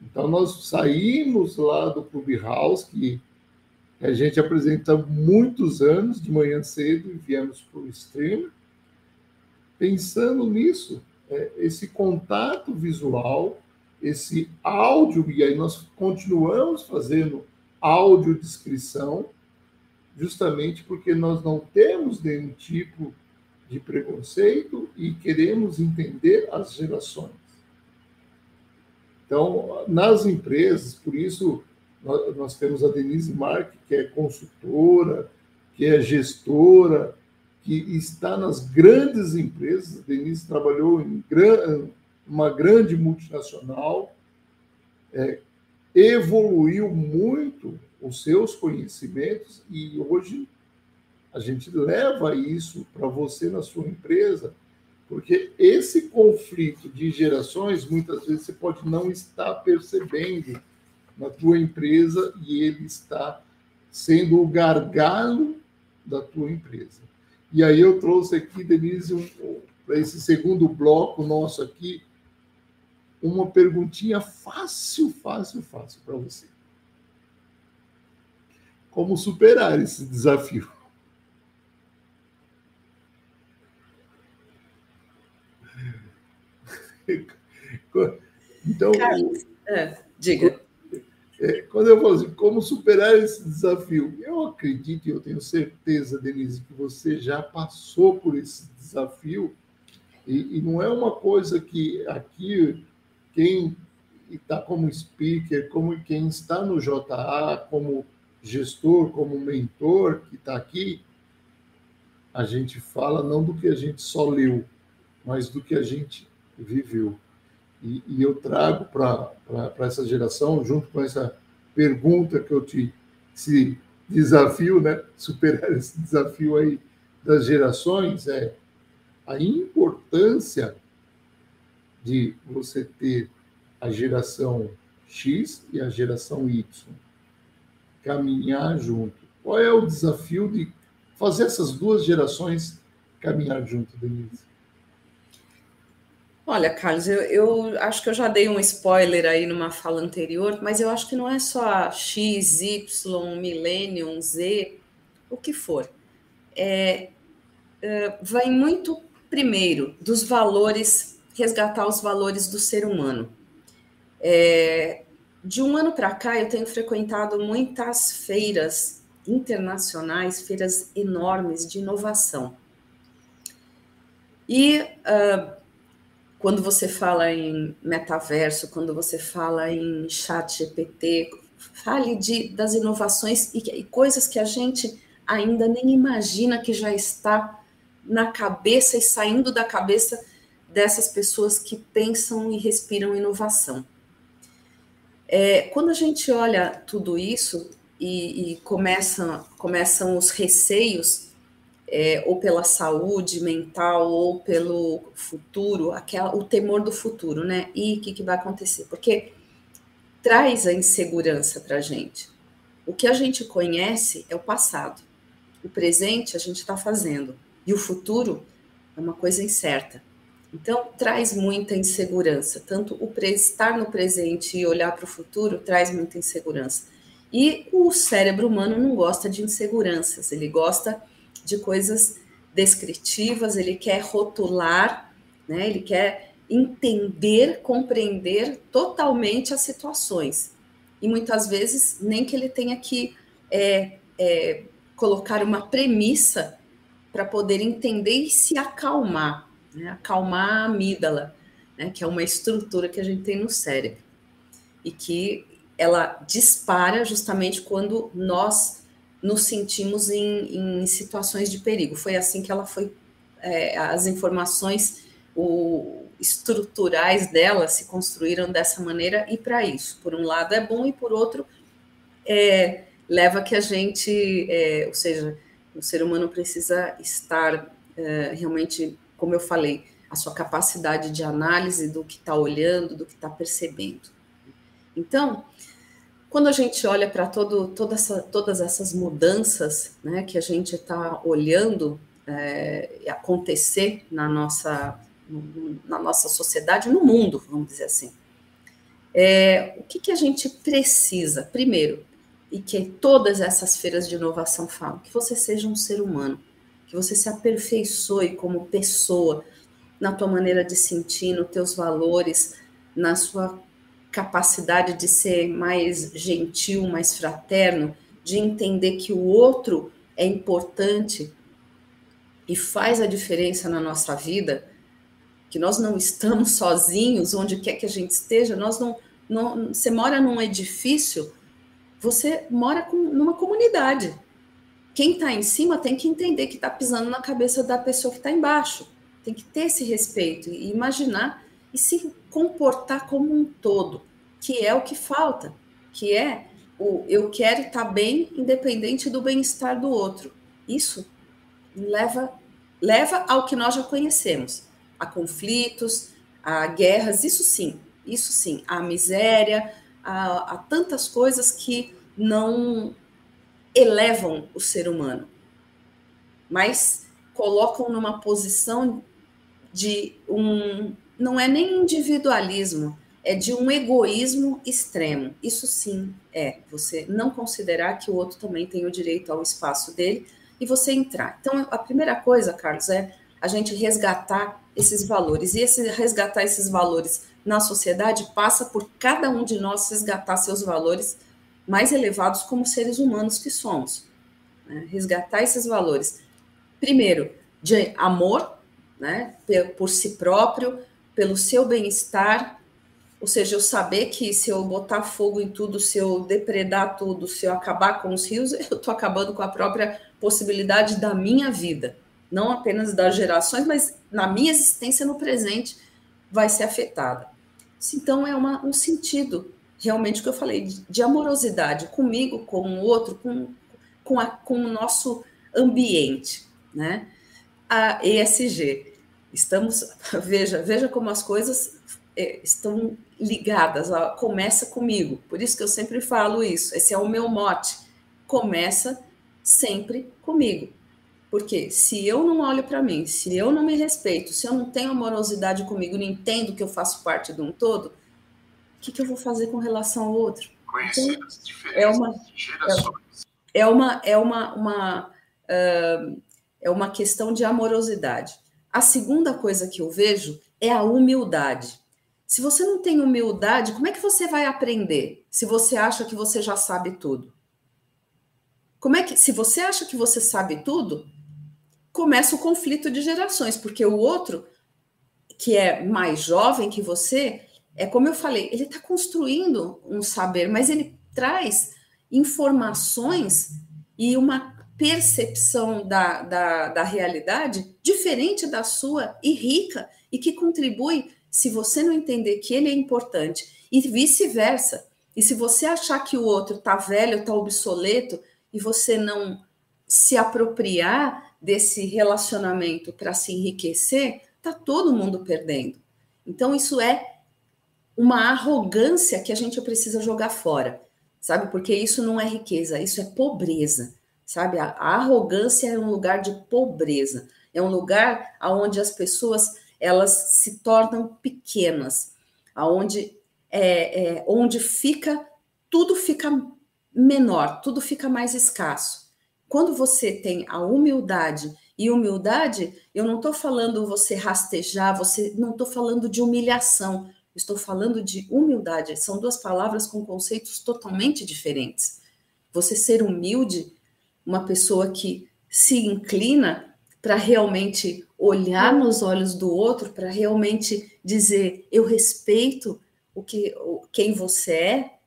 Então, nós saímos lá do Clubhouse, que a gente apresenta muitos anos, de manhã cedo, e viemos para o stream, pensando nisso, é, esse contato visual, esse áudio, e aí nós continuamos fazendo audiodescrição, justamente porque nós não temos nenhum tipo de preconceito e queremos entender as gerações. Então, nas empresas, por isso nós temos a Denise Mark, que é consultora, que é gestora, que está nas grandes empresas. Denise trabalhou em uma grande multinacional, é, evoluiu muito os seus conhecimentos e hoje a gente leva isso para você na sua empresa, porque esse conflito de gerações muitas vezes você pode não estar percebendo na tua empresa e ele está sendo o gargalo da tua empresa. E aí eu trouxe aqui, Denise, um, para esse segundo bloco nosso aqui, uma perguntinha fácil, fácil, fácil para você. Como superar esse desafio? Então, Carlos, é, diga. Quando eu falo assim, como superar esse desafio? Eu acredito e eu tenho certeza, Denise, que você já passou por esse desafio e, e não é uma coisa que aqui quem está como speaker, como quem está no JA, como gestor, como mentor que está aqui, a gente fala não do que a gente só leu, mas do que a gente viveu. E, e eu trago para essa geração, junto com essa pergunta que eu te esse desafio, né? superar esse desafio aí das gerações, é a importância de você ter a geração X e a geração Y caminhar junto. Qual é o desafio de fazer essas duas gerações caminhar junto, Denise? Olha, Carlos, eu, eu, acho que eu já dei um spoiler aí numa fala anterior, mas eu acho que não é só X, Y, Millennium, Z, o que for. É, é, vai muito, primeiro, dos valores, resgatar os valores do ser humano. É, de um ano para cá, eu tenho frequentado muitas feiras internacionais, feiras enormes de inovação. E uh, quando você fala em metaverso, quando você fala em chat GPT, fale de, das inovações e, e coisas que a gente ainda nem imagina que já está na cabeça e saindo da cabeça dessas pessoas que pensam e respiram inovação. É, quando a gente olha tudo isso e, e começam, começam os receios é, ou pela saúde mental, ou pelo futuro, aquela, o temor do futuro, né? E o que, que vai acontecer? Porque traz a insegurança para a gente. O que a gente conhece é o passado. O presente a gente está fazendo. E o futuro é uma coisa incerta. Então, traz muita insegurança. Tanto o estar no presente e olhar para o futuro traz muita insegurança. E o cérebro humano não gosta de inseguranças, ele gosta de coisas descritivas, ele quer rotular, né? ele quer entender, compreender totalmente as situações. E muitas vezes nem que ele tenha que é, é, colocar uma premissa para poder entender e se acalmar, né? acalmar a amígdala, né? que é uma estrutura que a gente tem no cérebro e que ela dispara justamente quando nós nos sentimos em, em situações de perigo. Foi assim que ela foi, é, as informações o, estruturais dela se construíram dessa maneira e para isso, por um lado é bom e por outro é, leva que a gente, é, ou seja, o ser humano precisa estar é, realmente, como eu falei, a sua capacidade de análise do que está olhando, do que está percebendo. Então, quando a gente olha para toda essa, todas essas mudanças né, que a gente está olhando é, acontecer na nossa, na nossa sociedade, no mundo, vamos dizer assim, é, o que, que a gente precisa? Primeiro, e que todas essas feiras de inovação falam, que você seja um ser humano, que você se aperfeiçoe como pessoa, na tua maneira de sentir, nos teus valores, na sua capacidade de ser mais gentil, mais fraterno, de entender que o outro é importante. e faz a diferença na nossa vida, que nós não estamos sozinhos, onde quer que a gente esteja, nós não, não você mora num edifício, você mora com, numa comunidade. Quem está em cima tem que entender que está pisando na cabeça da pessoa que está embaixo. Tem que ter esse respeito e imaginar e se comportar como um todo, que é o que falta, que é o eu quero estar bem independente do bem-estar do outro. Isso leva leva ao que nós já conhecemos, a conflitos, a guerras, isso sim, isso sim, a miséria, a, a tantas coisas que não elevam o ser humano, mas colocam numa posição de um não é nem individualismo, é de um egoísmo extremo. Isso sim é você não considerar que o outro também tem o direito ao espaço dele e você entrar. Então, a primeira coisa, Carlos, é a gente resgatar esses valores. E esse resgatar esses valores na sociedade passa por cada um de nós resgatar seus valores mais elevados como seres humanos que somos. Né? Resgatar esses valores. Primeiro, de amor, né? por si próprio, pelo seu bem-estar, ou seja, eu saber que se eu botar fogo em tudo, se eu depredar tudo, se eu acabar com os rios, eu estou acabando com a própria possibilidade da minha vida, não apenas das gerações, mas na minha existência no presente vai ser afetada. Então é uma, um sentido realmente que eu falei de, de amorosidade comigo, com o outro, com, com, a, com o nosso ambiente, né? A ESG Estamos, veja, veja como as coisas é, estão ligadas, ó, começa comigo. Por isso que eu sempre falo isso, esse é o meu mote. Começa sempre comigo. Porque se eu não olho para mim, se eu não me respeito, se eu não tenho amorosidade comigo, não entendo que eu faço parte de um todo, o que, que eu vou fazer com relação ao outro? Conhecer então, as diferenças é uma, é, é uma é uma, uma uh, é uma questão de amorosidade. A segunda coisa que eu vejo é a humildade. Se você não tem humildade, como é que você vai aprender se você acha que você já sabe tudo? Como é que, se você acha que você sabe tudo, começa o conflito de gerações, porque o outro, que é mais jovem que você, é como eu falei, ele está construindo um saber, mas ele traz informações e uma percepção da, da, da realidade diferente da sua e rica, e que contribui se você não entender que ele é importante, e vice-versa. E se você achar que o outro está velho, está obsoleto, e você não se apropriar desse relacionamento para se enriquecer, está todo mundo perdendo. Então, isso é uma arrogância que a gente precisa jogar fora, sabe? Porque isso não é riqueza, isso é pobreza sabe? A, a, arrogância é um lugar de pobreza, é um lugar onde as pessoas elas se tornam pequenas, aonde é, é, onde fica tudo fica menor, tudo fica mais escasso. Quando você tem a humildade e humildade, eu não estou falando você rastejar, você não estou falando de humilhação, estou falando de humildade. São duas palavras com conceitos totalmente diferentes. Você ser humilde uma pessoa que se inclina para realmente olhar nos olhos do outro, para realmente dizer eu respeito o que quem você é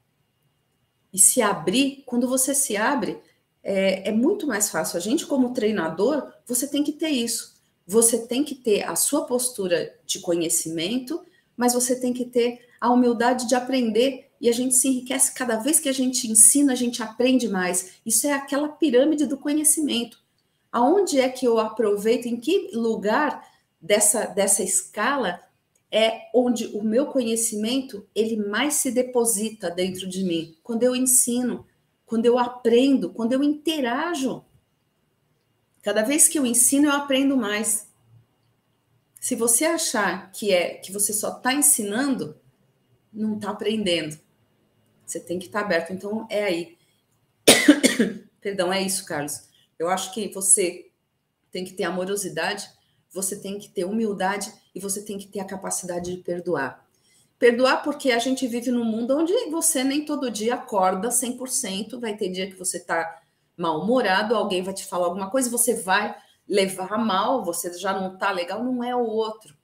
e se abrir. Quando você se abre, é, é muito mais fácil. A gente, como treinador, você tem que ter isso. Você tem que ter a sua postura de conhecimento, mas você tem que ter a humildade de aprender e a gente se enriquece cada vez que a gente ensina, a gente aprende mais. Isso é aquela pirâmide do conhecimento. Aonde é que eu aproveito, em que lugar dessa, dessa escala é onde o meu conhecimento ele mais se deposita dentro de mim? Quando eu ensino, quando eu aprendo, quando eu interajo. Cada vez que eu ensino, eu aprendo mais. Se você achar que é que você só está ensinando, não está aprendendo. Você tem que estar tá aberto. Então, é aí. Perdão, é isso, Carlos. Eu acho que você tem que ter amorosidade, você tem que ter humildade e você tem que ter a capacidade de perdoar. Perdoar porque a gente vive num mundo onde você nem todo dia acorda 100%, vai ter dia que você está mal-humorado, alguém vai te falar alguma coisa, você vai levar mal, você já não está legal, não é o outro.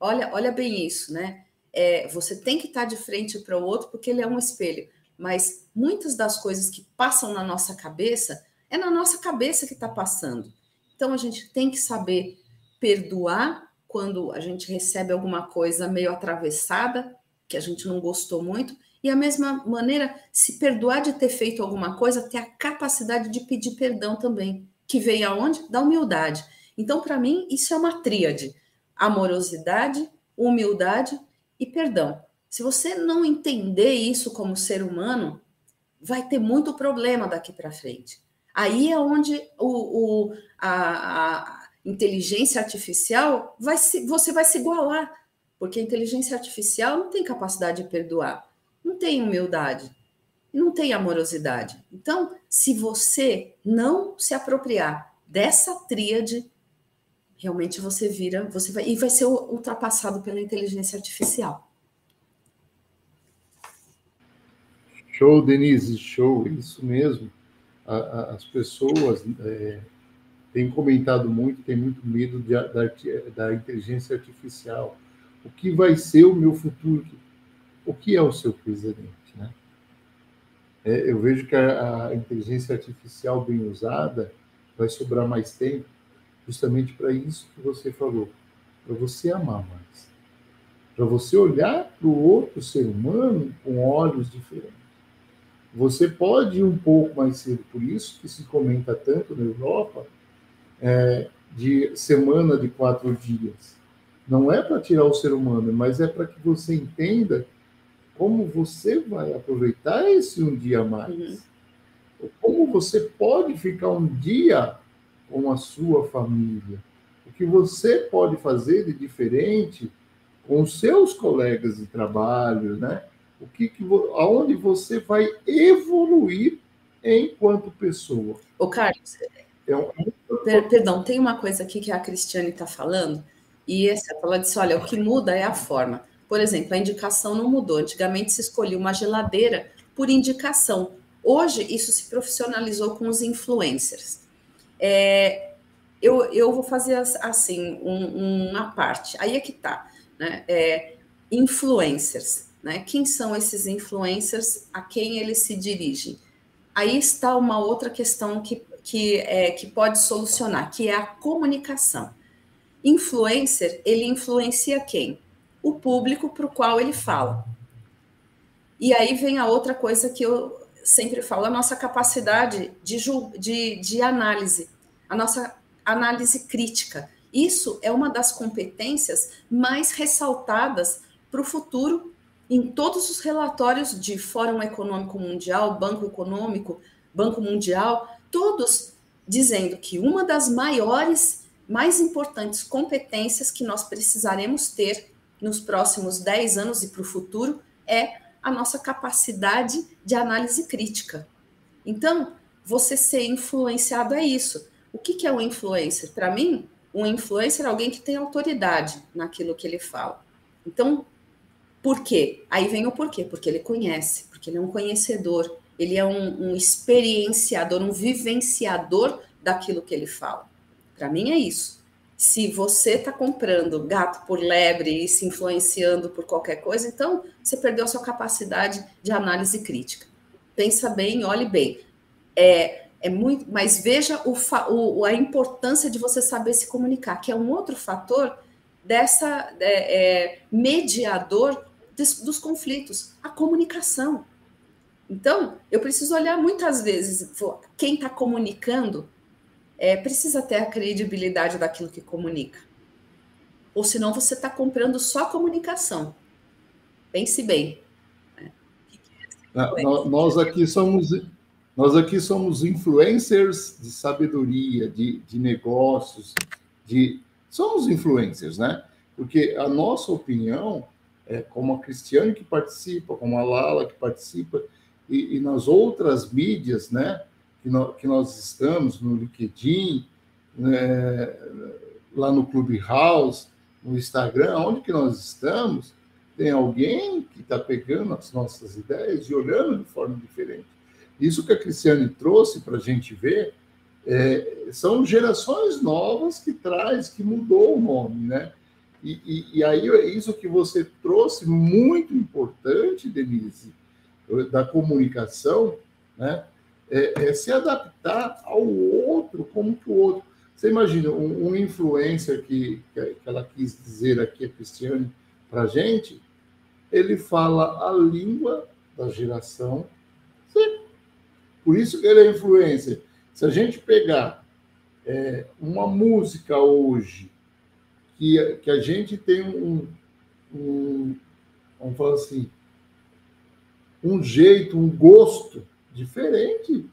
Olha, olha bem isso, né? É, você tem que estar de frente para o outro porque ele é um espelho. Mas muitas das coisas que passam na nossa cabeça é na nossa cabeça que está passando. Então a gente tem que saber perdoar quando a gente recebe alguma coisa meio atravessada, que a gente não gostou muito, e a mesma maneira, se perdoar de ter feito alguma coisa, ter a capacidade de pedir perdão também, que vem aonde? Da humildade. Então, para mim, isso é uma tríade: amorosidade, humildade e perdão. Se você não entender isso como ser humano, vai ter muito problema daqui para frente. Aí é onde o, o a, a, inteligência artificial vai se, você vai se igualar, porque a inteligência artificial não tem capacidade de perdoar, não tem humildade, não tem amorosidade. Então, se você não se apropriar dessa tríade, realmente você vira, você vai e vai ser ultrapassado pela inteligência artificial. Show, Denise, show, isso mesmo. A, a, as pessoas é, têm comentado muito, têm muito medo de, da, da inteligência artificial. O que vai ser o meu futuro? O que é o seu presidente? Né? É, eu vejo que a, a inteligência artificial bem usada vai sobrar mais tempo, justamente para isso que você falou, para você amar mais, para você olhar para o outro ser humano com olhos diferentes. Você pode ir um pouco mais cedo, por isso que se comenta tanto na Europa, é, de semana de quatro dias. Não é para tirar o ser humano, mas é para que você entenda como você vai aproveitar esse um dia a mais. Uhum. Como você pode ficar um dia com a sua família. O que você pode fazer de diferente com os seus colegas de trabalho, né? o que, que aonde você vai evoluir enquanto pessoa. O Carlos, é um... per, perdão, tem uma coisa aqui que a Cristiane está falando, e essa, ela disse: olha, o que muda é a forma. Por exemplo, a indicação não mudou. Antigamente se escolhia uma geladeira por indicação. Hoje isso se profissionalizou com os influencers. É, eu, eu vou fazer assim um, uma parte. Aí é que tá, né? É, influencers. Né? Quem são esses influencers? A quem eles se dirigem? Aí está uma outra questão que, que, é, que pode solucionar, que é a comunicação. Influencer, ele influencia quem? O público para o qual ele fala. E aí vem a outra coisa que eu sempre falo, a nossa capacidade de, de, de análise, a nossa análise crítica. Isso é uma das competências mais ressaltadas para o futuro em todos os relatórios de Fórum Econômico Mundial, Banco Econômico, Banco Mundial, todos dizendo que uma das maiores, mais importantes competências que nós precisaremos ter nos próximos 10 anos e para o futuro é a nossa capacidade de análise crítica. Então, você ser influenciado é isso. O que, que é um influencer? Para mim, um influencer é alguém que tem autoridade naquilo que ele fala. Então, por quê? Aí vem o porquê, porque ele conhece, porque ele é um conhecedor, ele é um, um experienciador, um vivenciador daquilo que ele fala. Para mim é isso. Se você está comprando gato por lebre e se influenciando por qualquer coisa, então você perdeu a sua capacidade de análise crítica. Pensa bem, olhe bem. É, é muito, mas veja o, o, a importância de você saber se comunicar, que é um outro fator dessa é, é, mediador dos, dos conflitos, a comunicação. Então, eu preciso olhar muitas vezes quem está comunicando é, precisa ter a credibilidade daquilo que comunica. Ou senão você está comprando só comunicação. Pense bem. Né? É nós aqui somos nós aqui somos influencers de sabedoria, de, de negócios, de somos influencers, né? Porque a nossa opinião é, como a Cristiane que participa, como a Lala que participa, e, e nas outras mídias, né, que, no, que nós estamos, no LinkedIn, né, lá no Clubhouse, no Instagram, onde que nós estamos, tem alguém que está pegando as nossas ideias e olhando de forma diferente. Isso que a Cristiane trouxe para a gente ver é, são gerações novas que traz, que mudou o nome, né? E, e, e, aí isso que você trouxe muito importante, Denise, da comunicação, né? É, é se adaptar ao outro, como que o outro. Você imagina um, um influencer que, que ela quis dizer aqui a Cristiane para a gente, ele fala a língua da geração. Sim. Por isso que ele é influencer. Se a gente pegar é, uma música hoje que, que a gente tem um, um, vamos falar assim, um jeito, um gosto diferente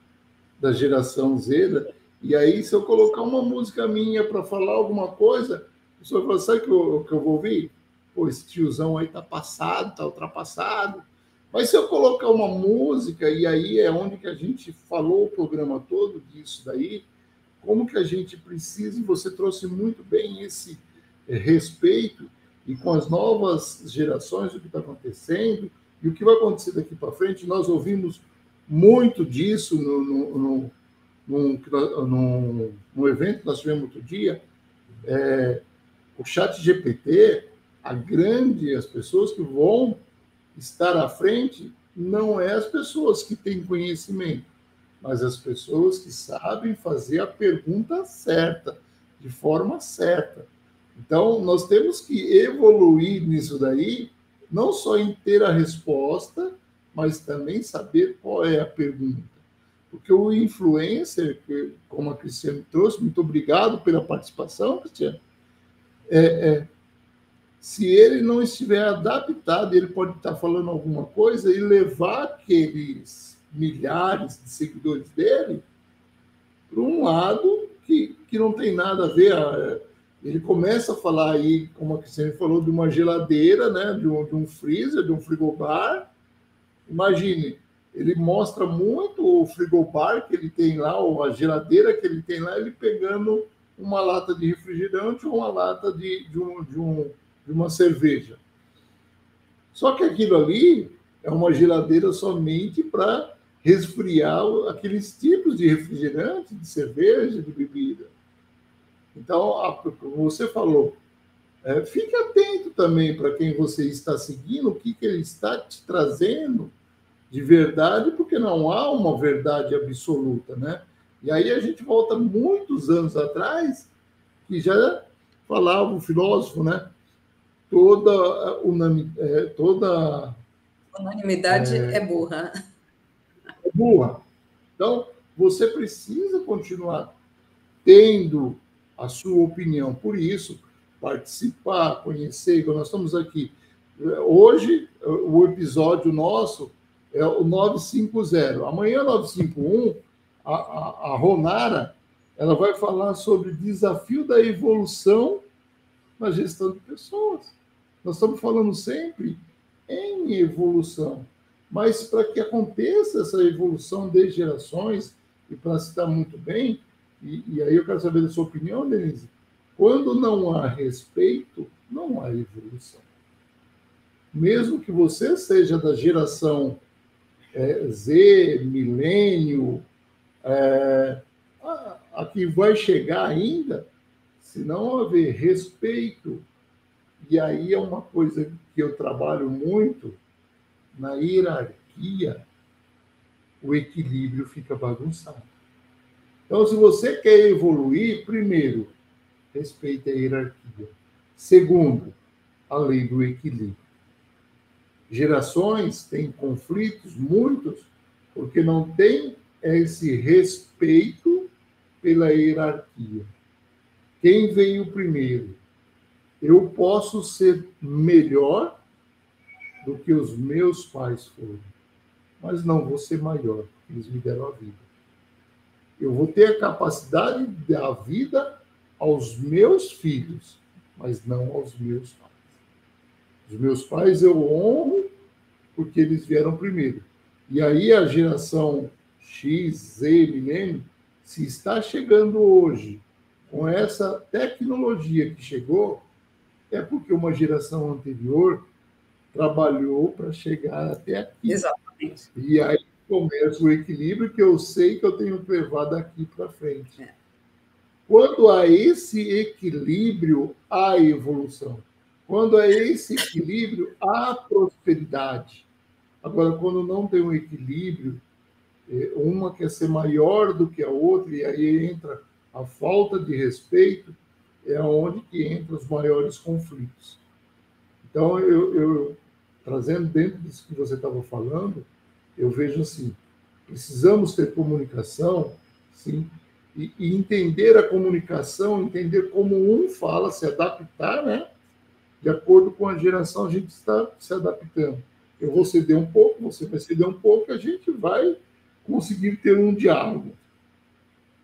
da geração Z. E aí, se eu colocar uma música minha para falar alguma coisa, a pessoa fala, sabe o que eu, que eu vou ouvir? Pô, esse tiozão aí tá passado, tá ultrapassado. Mas se eu colocar uma música, e aí é onde que a gente falou o programa todo disso daí, como que a gente precisa, e você trouxe muito bem esse é, respeito, e com as novas gerações, o que está acontecendo, e o que vai acontecer daqui para frente, nós ouvimos muito disso no, no, no, no, no evento que nós tivemos outro dia, é, o chat GPT, a grande, as pessoas que vão estar à frente não é as pessoas que têm conhecimento, mas as pessoas que sabem fazer a pergunta certa, de forma certa. Então, nós temos que evoluir nisso daí, não só em ter a resposta, mas também saber qual é a pergunta. Porque o influencer, como a Cristiane trouxe, muito obrigado pela participação, Cristiane, é, é, se ele não estiver adaptado, ele pode estar falando alguma coisa e levar aqueles milhares de seguidores dele para um lado que, que não tem nada a ver. Ele começa a falar aí, como a Cristiane falou, de uma geladeira, né? de, um, de um freezer, de um frigobar. Imagine, ele mostra muito o frigobar que ele tem lá, ou a geladeira que ele tem lá, ele pegando uma lata de refrigerante ou uma lata de, de, um, de um de uma cerveja. Só que aquilo ali é uma geladeira somente para resfriar aqueles tipos de refrigerante, de cerveja, de bebida. Então, como você falou, é, fique atento também para quem você está seguindo, o que, que ele está te trazendo de verdade, porque não há uma verdade absoluta, né? E aí a gente volta muitos anos atrás, que já falava o filósofo, né? toda, unami, é, toda unanimidade é, é burra. É burra. Então, você precisa continuar tendo a sua opinião. Por isso, participar, conhecer, nós estamos aqui. Hoje, o episódio nosso é o 950. Amanhã, 951, a, a, a Ronara ela vai falar sobre desafio da evolução na gestão de pessoas. Nós estamos falando sempre em evolução, mas para que aconteça essa evolução de gerações, e para citar muito bem, e, e aí eu quero saber da sua opinião, Denise, quando não há respeito, não há evolução. Mesmo que você seja da geração é, Z, milênio, é, a, a que vai chegar ainda, se não haver respeito e aí é uma coisa que eu trabalho muito, na hierarquia, o equilíbrio fica bagunçado. Então, se você quer evoluir, primeiro, respeite a hierarquia. Segundo, a lei do equilíbrio. Gerações têm conflitos, muitos, porque não tem esse respeito pela hierarquia. Quem veio primeiro? eu posso ser melhor do que os meus pais foram, mas não vou ser maior, porque eles me deram a vida. Eu vou ter a capacidade de dar a vida aos meus filhos, mas não aos meus pais. Os meus pais eu honro porque eles vieram primeiro. E aí a geração X, Z, milênio, se está chegando hoje com essa tecnologia que chegou, é porque uma geração anterior trabalhou para chegar até aqui. Exatamente. E aí começa o equilíbrio que eu sei que eu tenho que levar daqui para frente. É. Quando há esse equilíbrio, há evolução. Quando há esse equilíbrio, há prosperidade. Agora, quando não tem um equilíbrio, é, uma quer ser maior do que a outra, e aí entra a falta de respeito, é onde que entram os maiores conflitos. Então, eu, eu trazendo dentro disso que você estava falando, eu vejo assim, precisamos ter comunicação, sim, e, e, entender a comunicação, entender como um fala, se adaptar, né? De acordo com a geração, a gente está se adaptando. Eu vou ceder um pouco, você vai ceder um pouco, a gente vai conseguir ter um diálogo.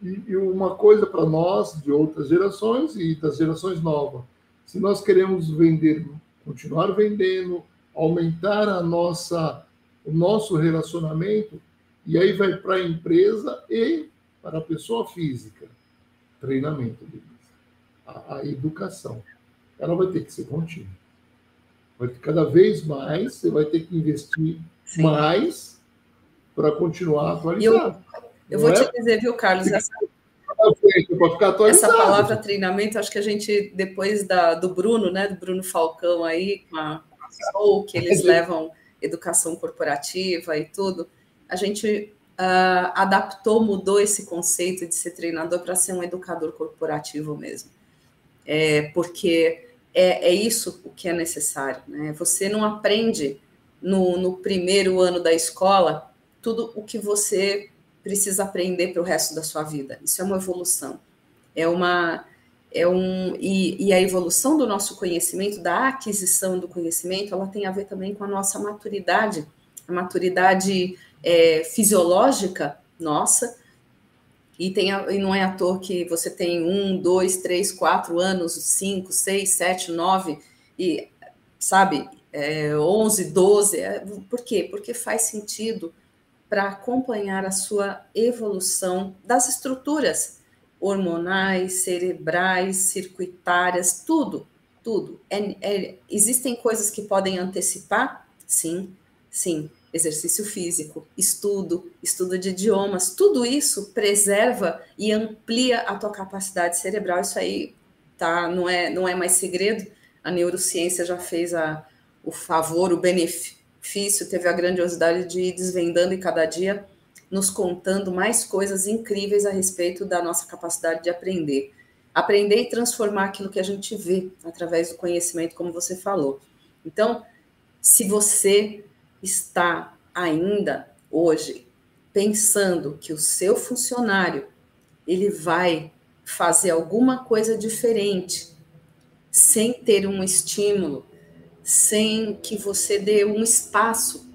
E, e uma coisa para nós, de outras gerações e das gerações novas, se nós queremos vender, continuar vendendo, aumentar a nossa, o nosso relacionamento, e aí vai para a empresa e para a pessoa física. Treinamento, a, a educação. Ela vai ter que ser contínua. Vai ter, cada vez mais você vai ter que investir Sim. mais para continuar atualizado. Eu, eu vou é? te dizer, viu, Carlos, essa, essa palavra treinamento, acho que a gente, depois da, do Bruno, né, do Bruno Falcão aí, com a, ou que eles levam educação corporativa e tudo, a gente uh, adaptou, mudou esse conceito de ser treinador para ser um educador corporativo mesmo. É, porque é, é, isso o que é necessário. Né? Você não aprende no, no primeiro ano da escola tudo o que você precisa aprender para o resto da sua vida. Isso é uma evolução. É uma é um e, e, a evolução do nosso conhecimento, da aquisição do conhecimento, ela tem a ver também com a nossa maturidade, a maturidade é, fisiológica nossa. E, tem, e não é à toa que você tem um, dois, três, quatro anos, cinco, seis, sete, nove, e sabe, é, onze, doze. É, por quê? Porque faz sentido para acompanhar a sua evolução das estruturas hormonais, cerebrais, circuitárias, tudo, tudo. É, é, existem coisas que podem antecipar? Sim, sim. Exercício físico, estudo, estudo de idiomas, tudo isso preserva e amplia a tua capacidade cerebral. Isso aí tá, não é, não é mais segredo. A neurociência já fez a, o favor, o benefício, teve a grandiosidade de ir desvendando e cada dia nos contando mais coisas incríveis a respeito da nossa capacidade de aprender. Aprender e transformar aquilo que a gente vê através do conhecimento, como você falou. Então, se você está ainda hoje pensando que o seu funcionário ele vai fazer alguma coisa diferente, sem ter um estímulo, sem que você dê um espaço,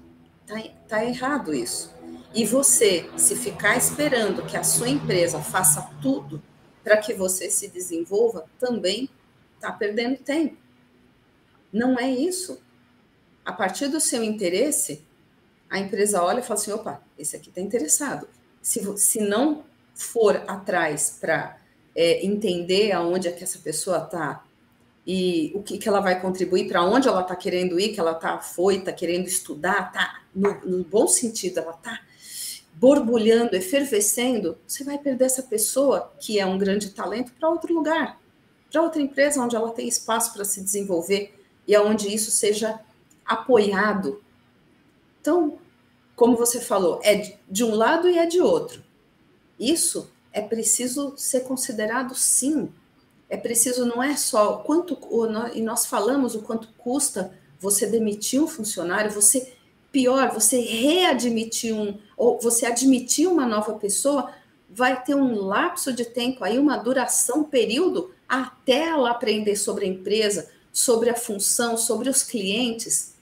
tá, tá errado isso. E você, se ficar esperando que a sua empresa faça tudo para que você se desenvolva, também está perdendo tempo. Não é isso. A partir do seu interesse, a empresa olha e fala assim: opa, esse aqui está interessado. Se, se não for atrás para é, entender aonde é que essa pessoa está e o que, que ela vai contribuir, para onde ela está querendo ir, que ela tá, foi, está querendo estudar, tá no, no bom sentido, ela está borbulhando, efervescendo, você vai perder essa pessoa, que é um grande talento, para outro lugar, para outra empresa onde ela tem espaço para se desenvolver e aonde isso seja apoiado. Então, como você falou, é de um lado e é de outro. Isso é preciso ser considerado sim. É preciso, não é só quanto, e nós falamos o quanto custa você demitir um funcionário, você pior, você readmitir um, ou você admitir uma nova pessoa, vai ter um lapso de tempo aí, uma duração, um período, até ela aprender sobre a empresa, sobre a função, sobre os clientes.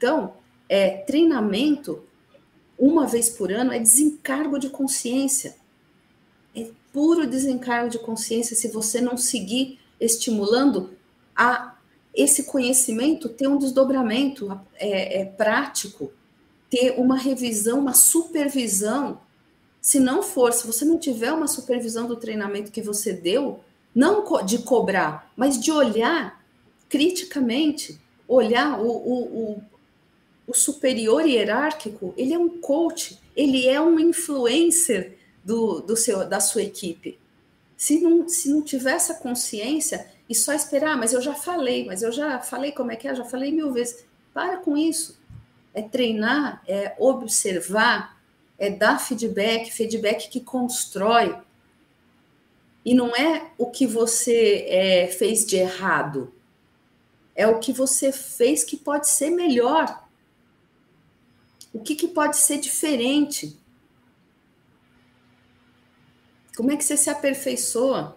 Então, é, treinamento, uma vez por ano, é desencargo de consciência. É puro desencargo de consciência se você não seguir estimulando a esse conhecimento ter um desdobramento é, é, prático, ter uma revisão, uma supervisão. Se não for, se você não tiver uma supervisão do treinamento que você deu, não de cobrar, mas de olhar criticamente, olhar o, o, o, o superior hierárquico, ele é um coach, ele é um influencer do, do seu, da sua equipe. Se não, se não tiver essa consciência e só esperar, mas eu já falei, mas eu já falei como é que é, já falei mil vezes. Para com isso. É treinar, é observar, é dar feedback, feedback que constrói. E não é o que você é, fez de errado, é o que você fez que pode ser melhor. O que, que pode ser diferente? Como é que você se aperfeiçoa?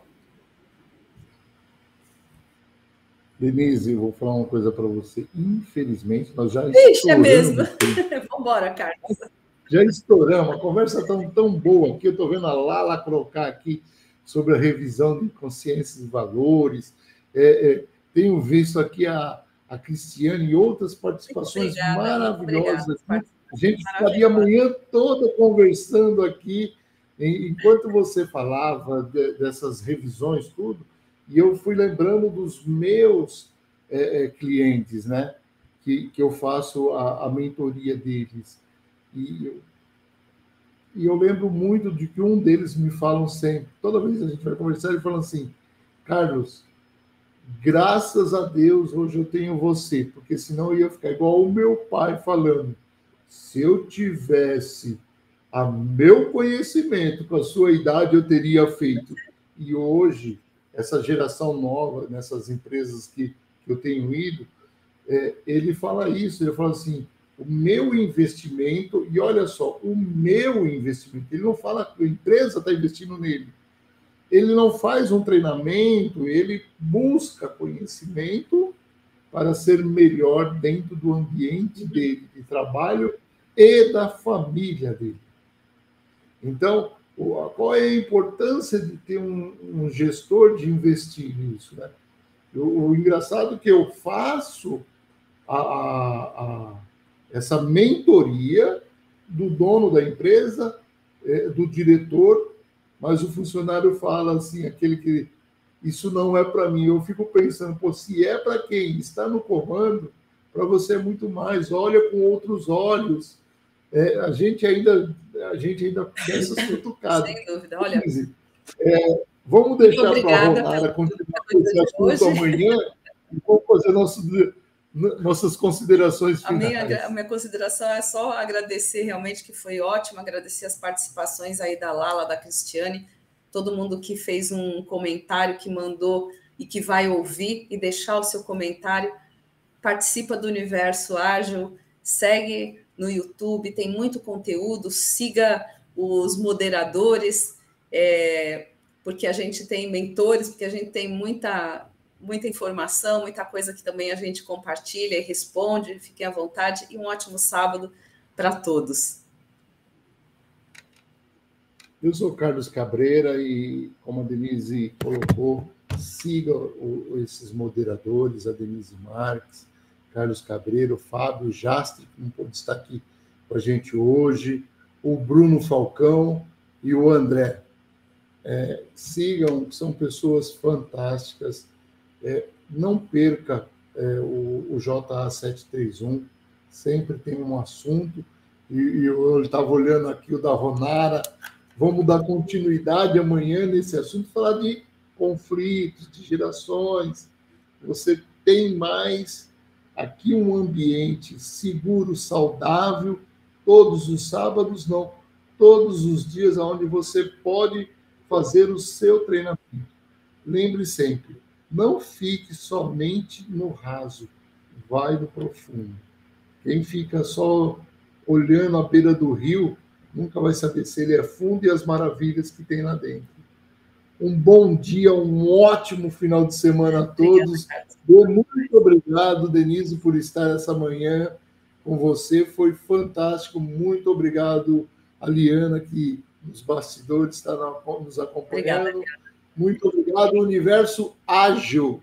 Denise, vou falar uma coisa para você. Infelizmente, nós já Ixi, é mesmo. Vamos embora, Carlos. Já estouramos. A conversa está tão, tão boa aqui. Eu estou vendo a Lala colocar aqui sobre a revisão de consciências e valores. É, é, tenho visto aqui a, a Cristiane e outras participações obrigada, maravilhosas. Obrigada. A gente ficaria a manhã toda conversando aqui, enquanto você falava de, dessas revisões, tudo, e eu fui lembrando dos meus é, é, clientes, né? Que, que eu faço a, a mentoria deles. E eu, e eu lembro muito de que um deles me falam sempre, toda vez que a gente vai conversar, ele fala assim: Carlos, graças a Deus hoje eu tenho você, porque senão eu ia ficar igual o meu pai falando se eu tivesse a meu conhecimento com a sua idade, eu teria feito. E hoje, essa geração nova, nessas empresas que, eu tenho ido, é, ele fala isso, ele fala assim, o meu investimento, e olha só, o meu investimento, ele não fala que a empresa está investindo nele, ele não faz um treinamento, ele busca conhecimento para ser melhor dentro do ambiente dele de trabalho e da família dele. Então, qual é a importância de ter um, um gestor de investir nisso? Né? O, o, engraçado é que eu faço a, a, a, essa mentoria do dono da empresa, é, do diretor, mas o funcionário fala assim, aquele que isso não é para mim. Eu fico pensando, pô, se é para quem está no comando, para você é muito mais. Olha com outros olhos é, a gente ainda a gente ainda pensa cutucado. Sem dúvida, olha. É, vamos deixar para a Ronara continuar com esse assunto amanhã e vamos fazer nosso, nossas considerações finais. A minha, a minha consideração é só agradecer realmente, que foi ótimo, agradecer as participações aí da Lala, da Cristiane, todo mundo que fez um comentário, que mandou e que vai ouvir e deixar o seu comentário. Participa do Universo Ágil, segue no YouTube, tem muito conteúdo, siga os moderadores, é, porque a gente tem mentores, porque a gente tem muita, muita informação, muita coisa que também a gente compartilha e responde. Fiquem à vontade e um ótimo sábado para todos. Eu sou Carlos Cabreira e, como a Denise colocou, siga esses moderadores, a Denise Marques, Carlos Cabreiro, Fábio Jastre, que não pode estar aqui com a gente hoje, o Bruno Falcão e o André. É, sigam, são pessoas fantásticas. É, não perca é, o, o JA 731, sempre tem um assunto. E, e eu estava olhando aqui o da Ronara. Vamos dar continuidade amanhã nesse assunto, falar de conflitos, de gerações. Você tem mais aqui um ambiente seguro, saudável, todos os sábados, não, todos os dias onde você pode fazer o seu treinamento. Lembre sempre, não fique somente no raso, vai no profundo. Quem fica só olhando a beira do rio, nunca vai saber se ele é fundo e as maravilhas que tem lá dentro. Um bom dia, um ótimo final de semana a todos. Muito obrigado, Denise, por estar essa manhã com você. Foi fantástico. Muito obrigado, a Liana, que nos bastidores está nos acompanhando. Obrigada. Muito obrigado, Universo Ágil.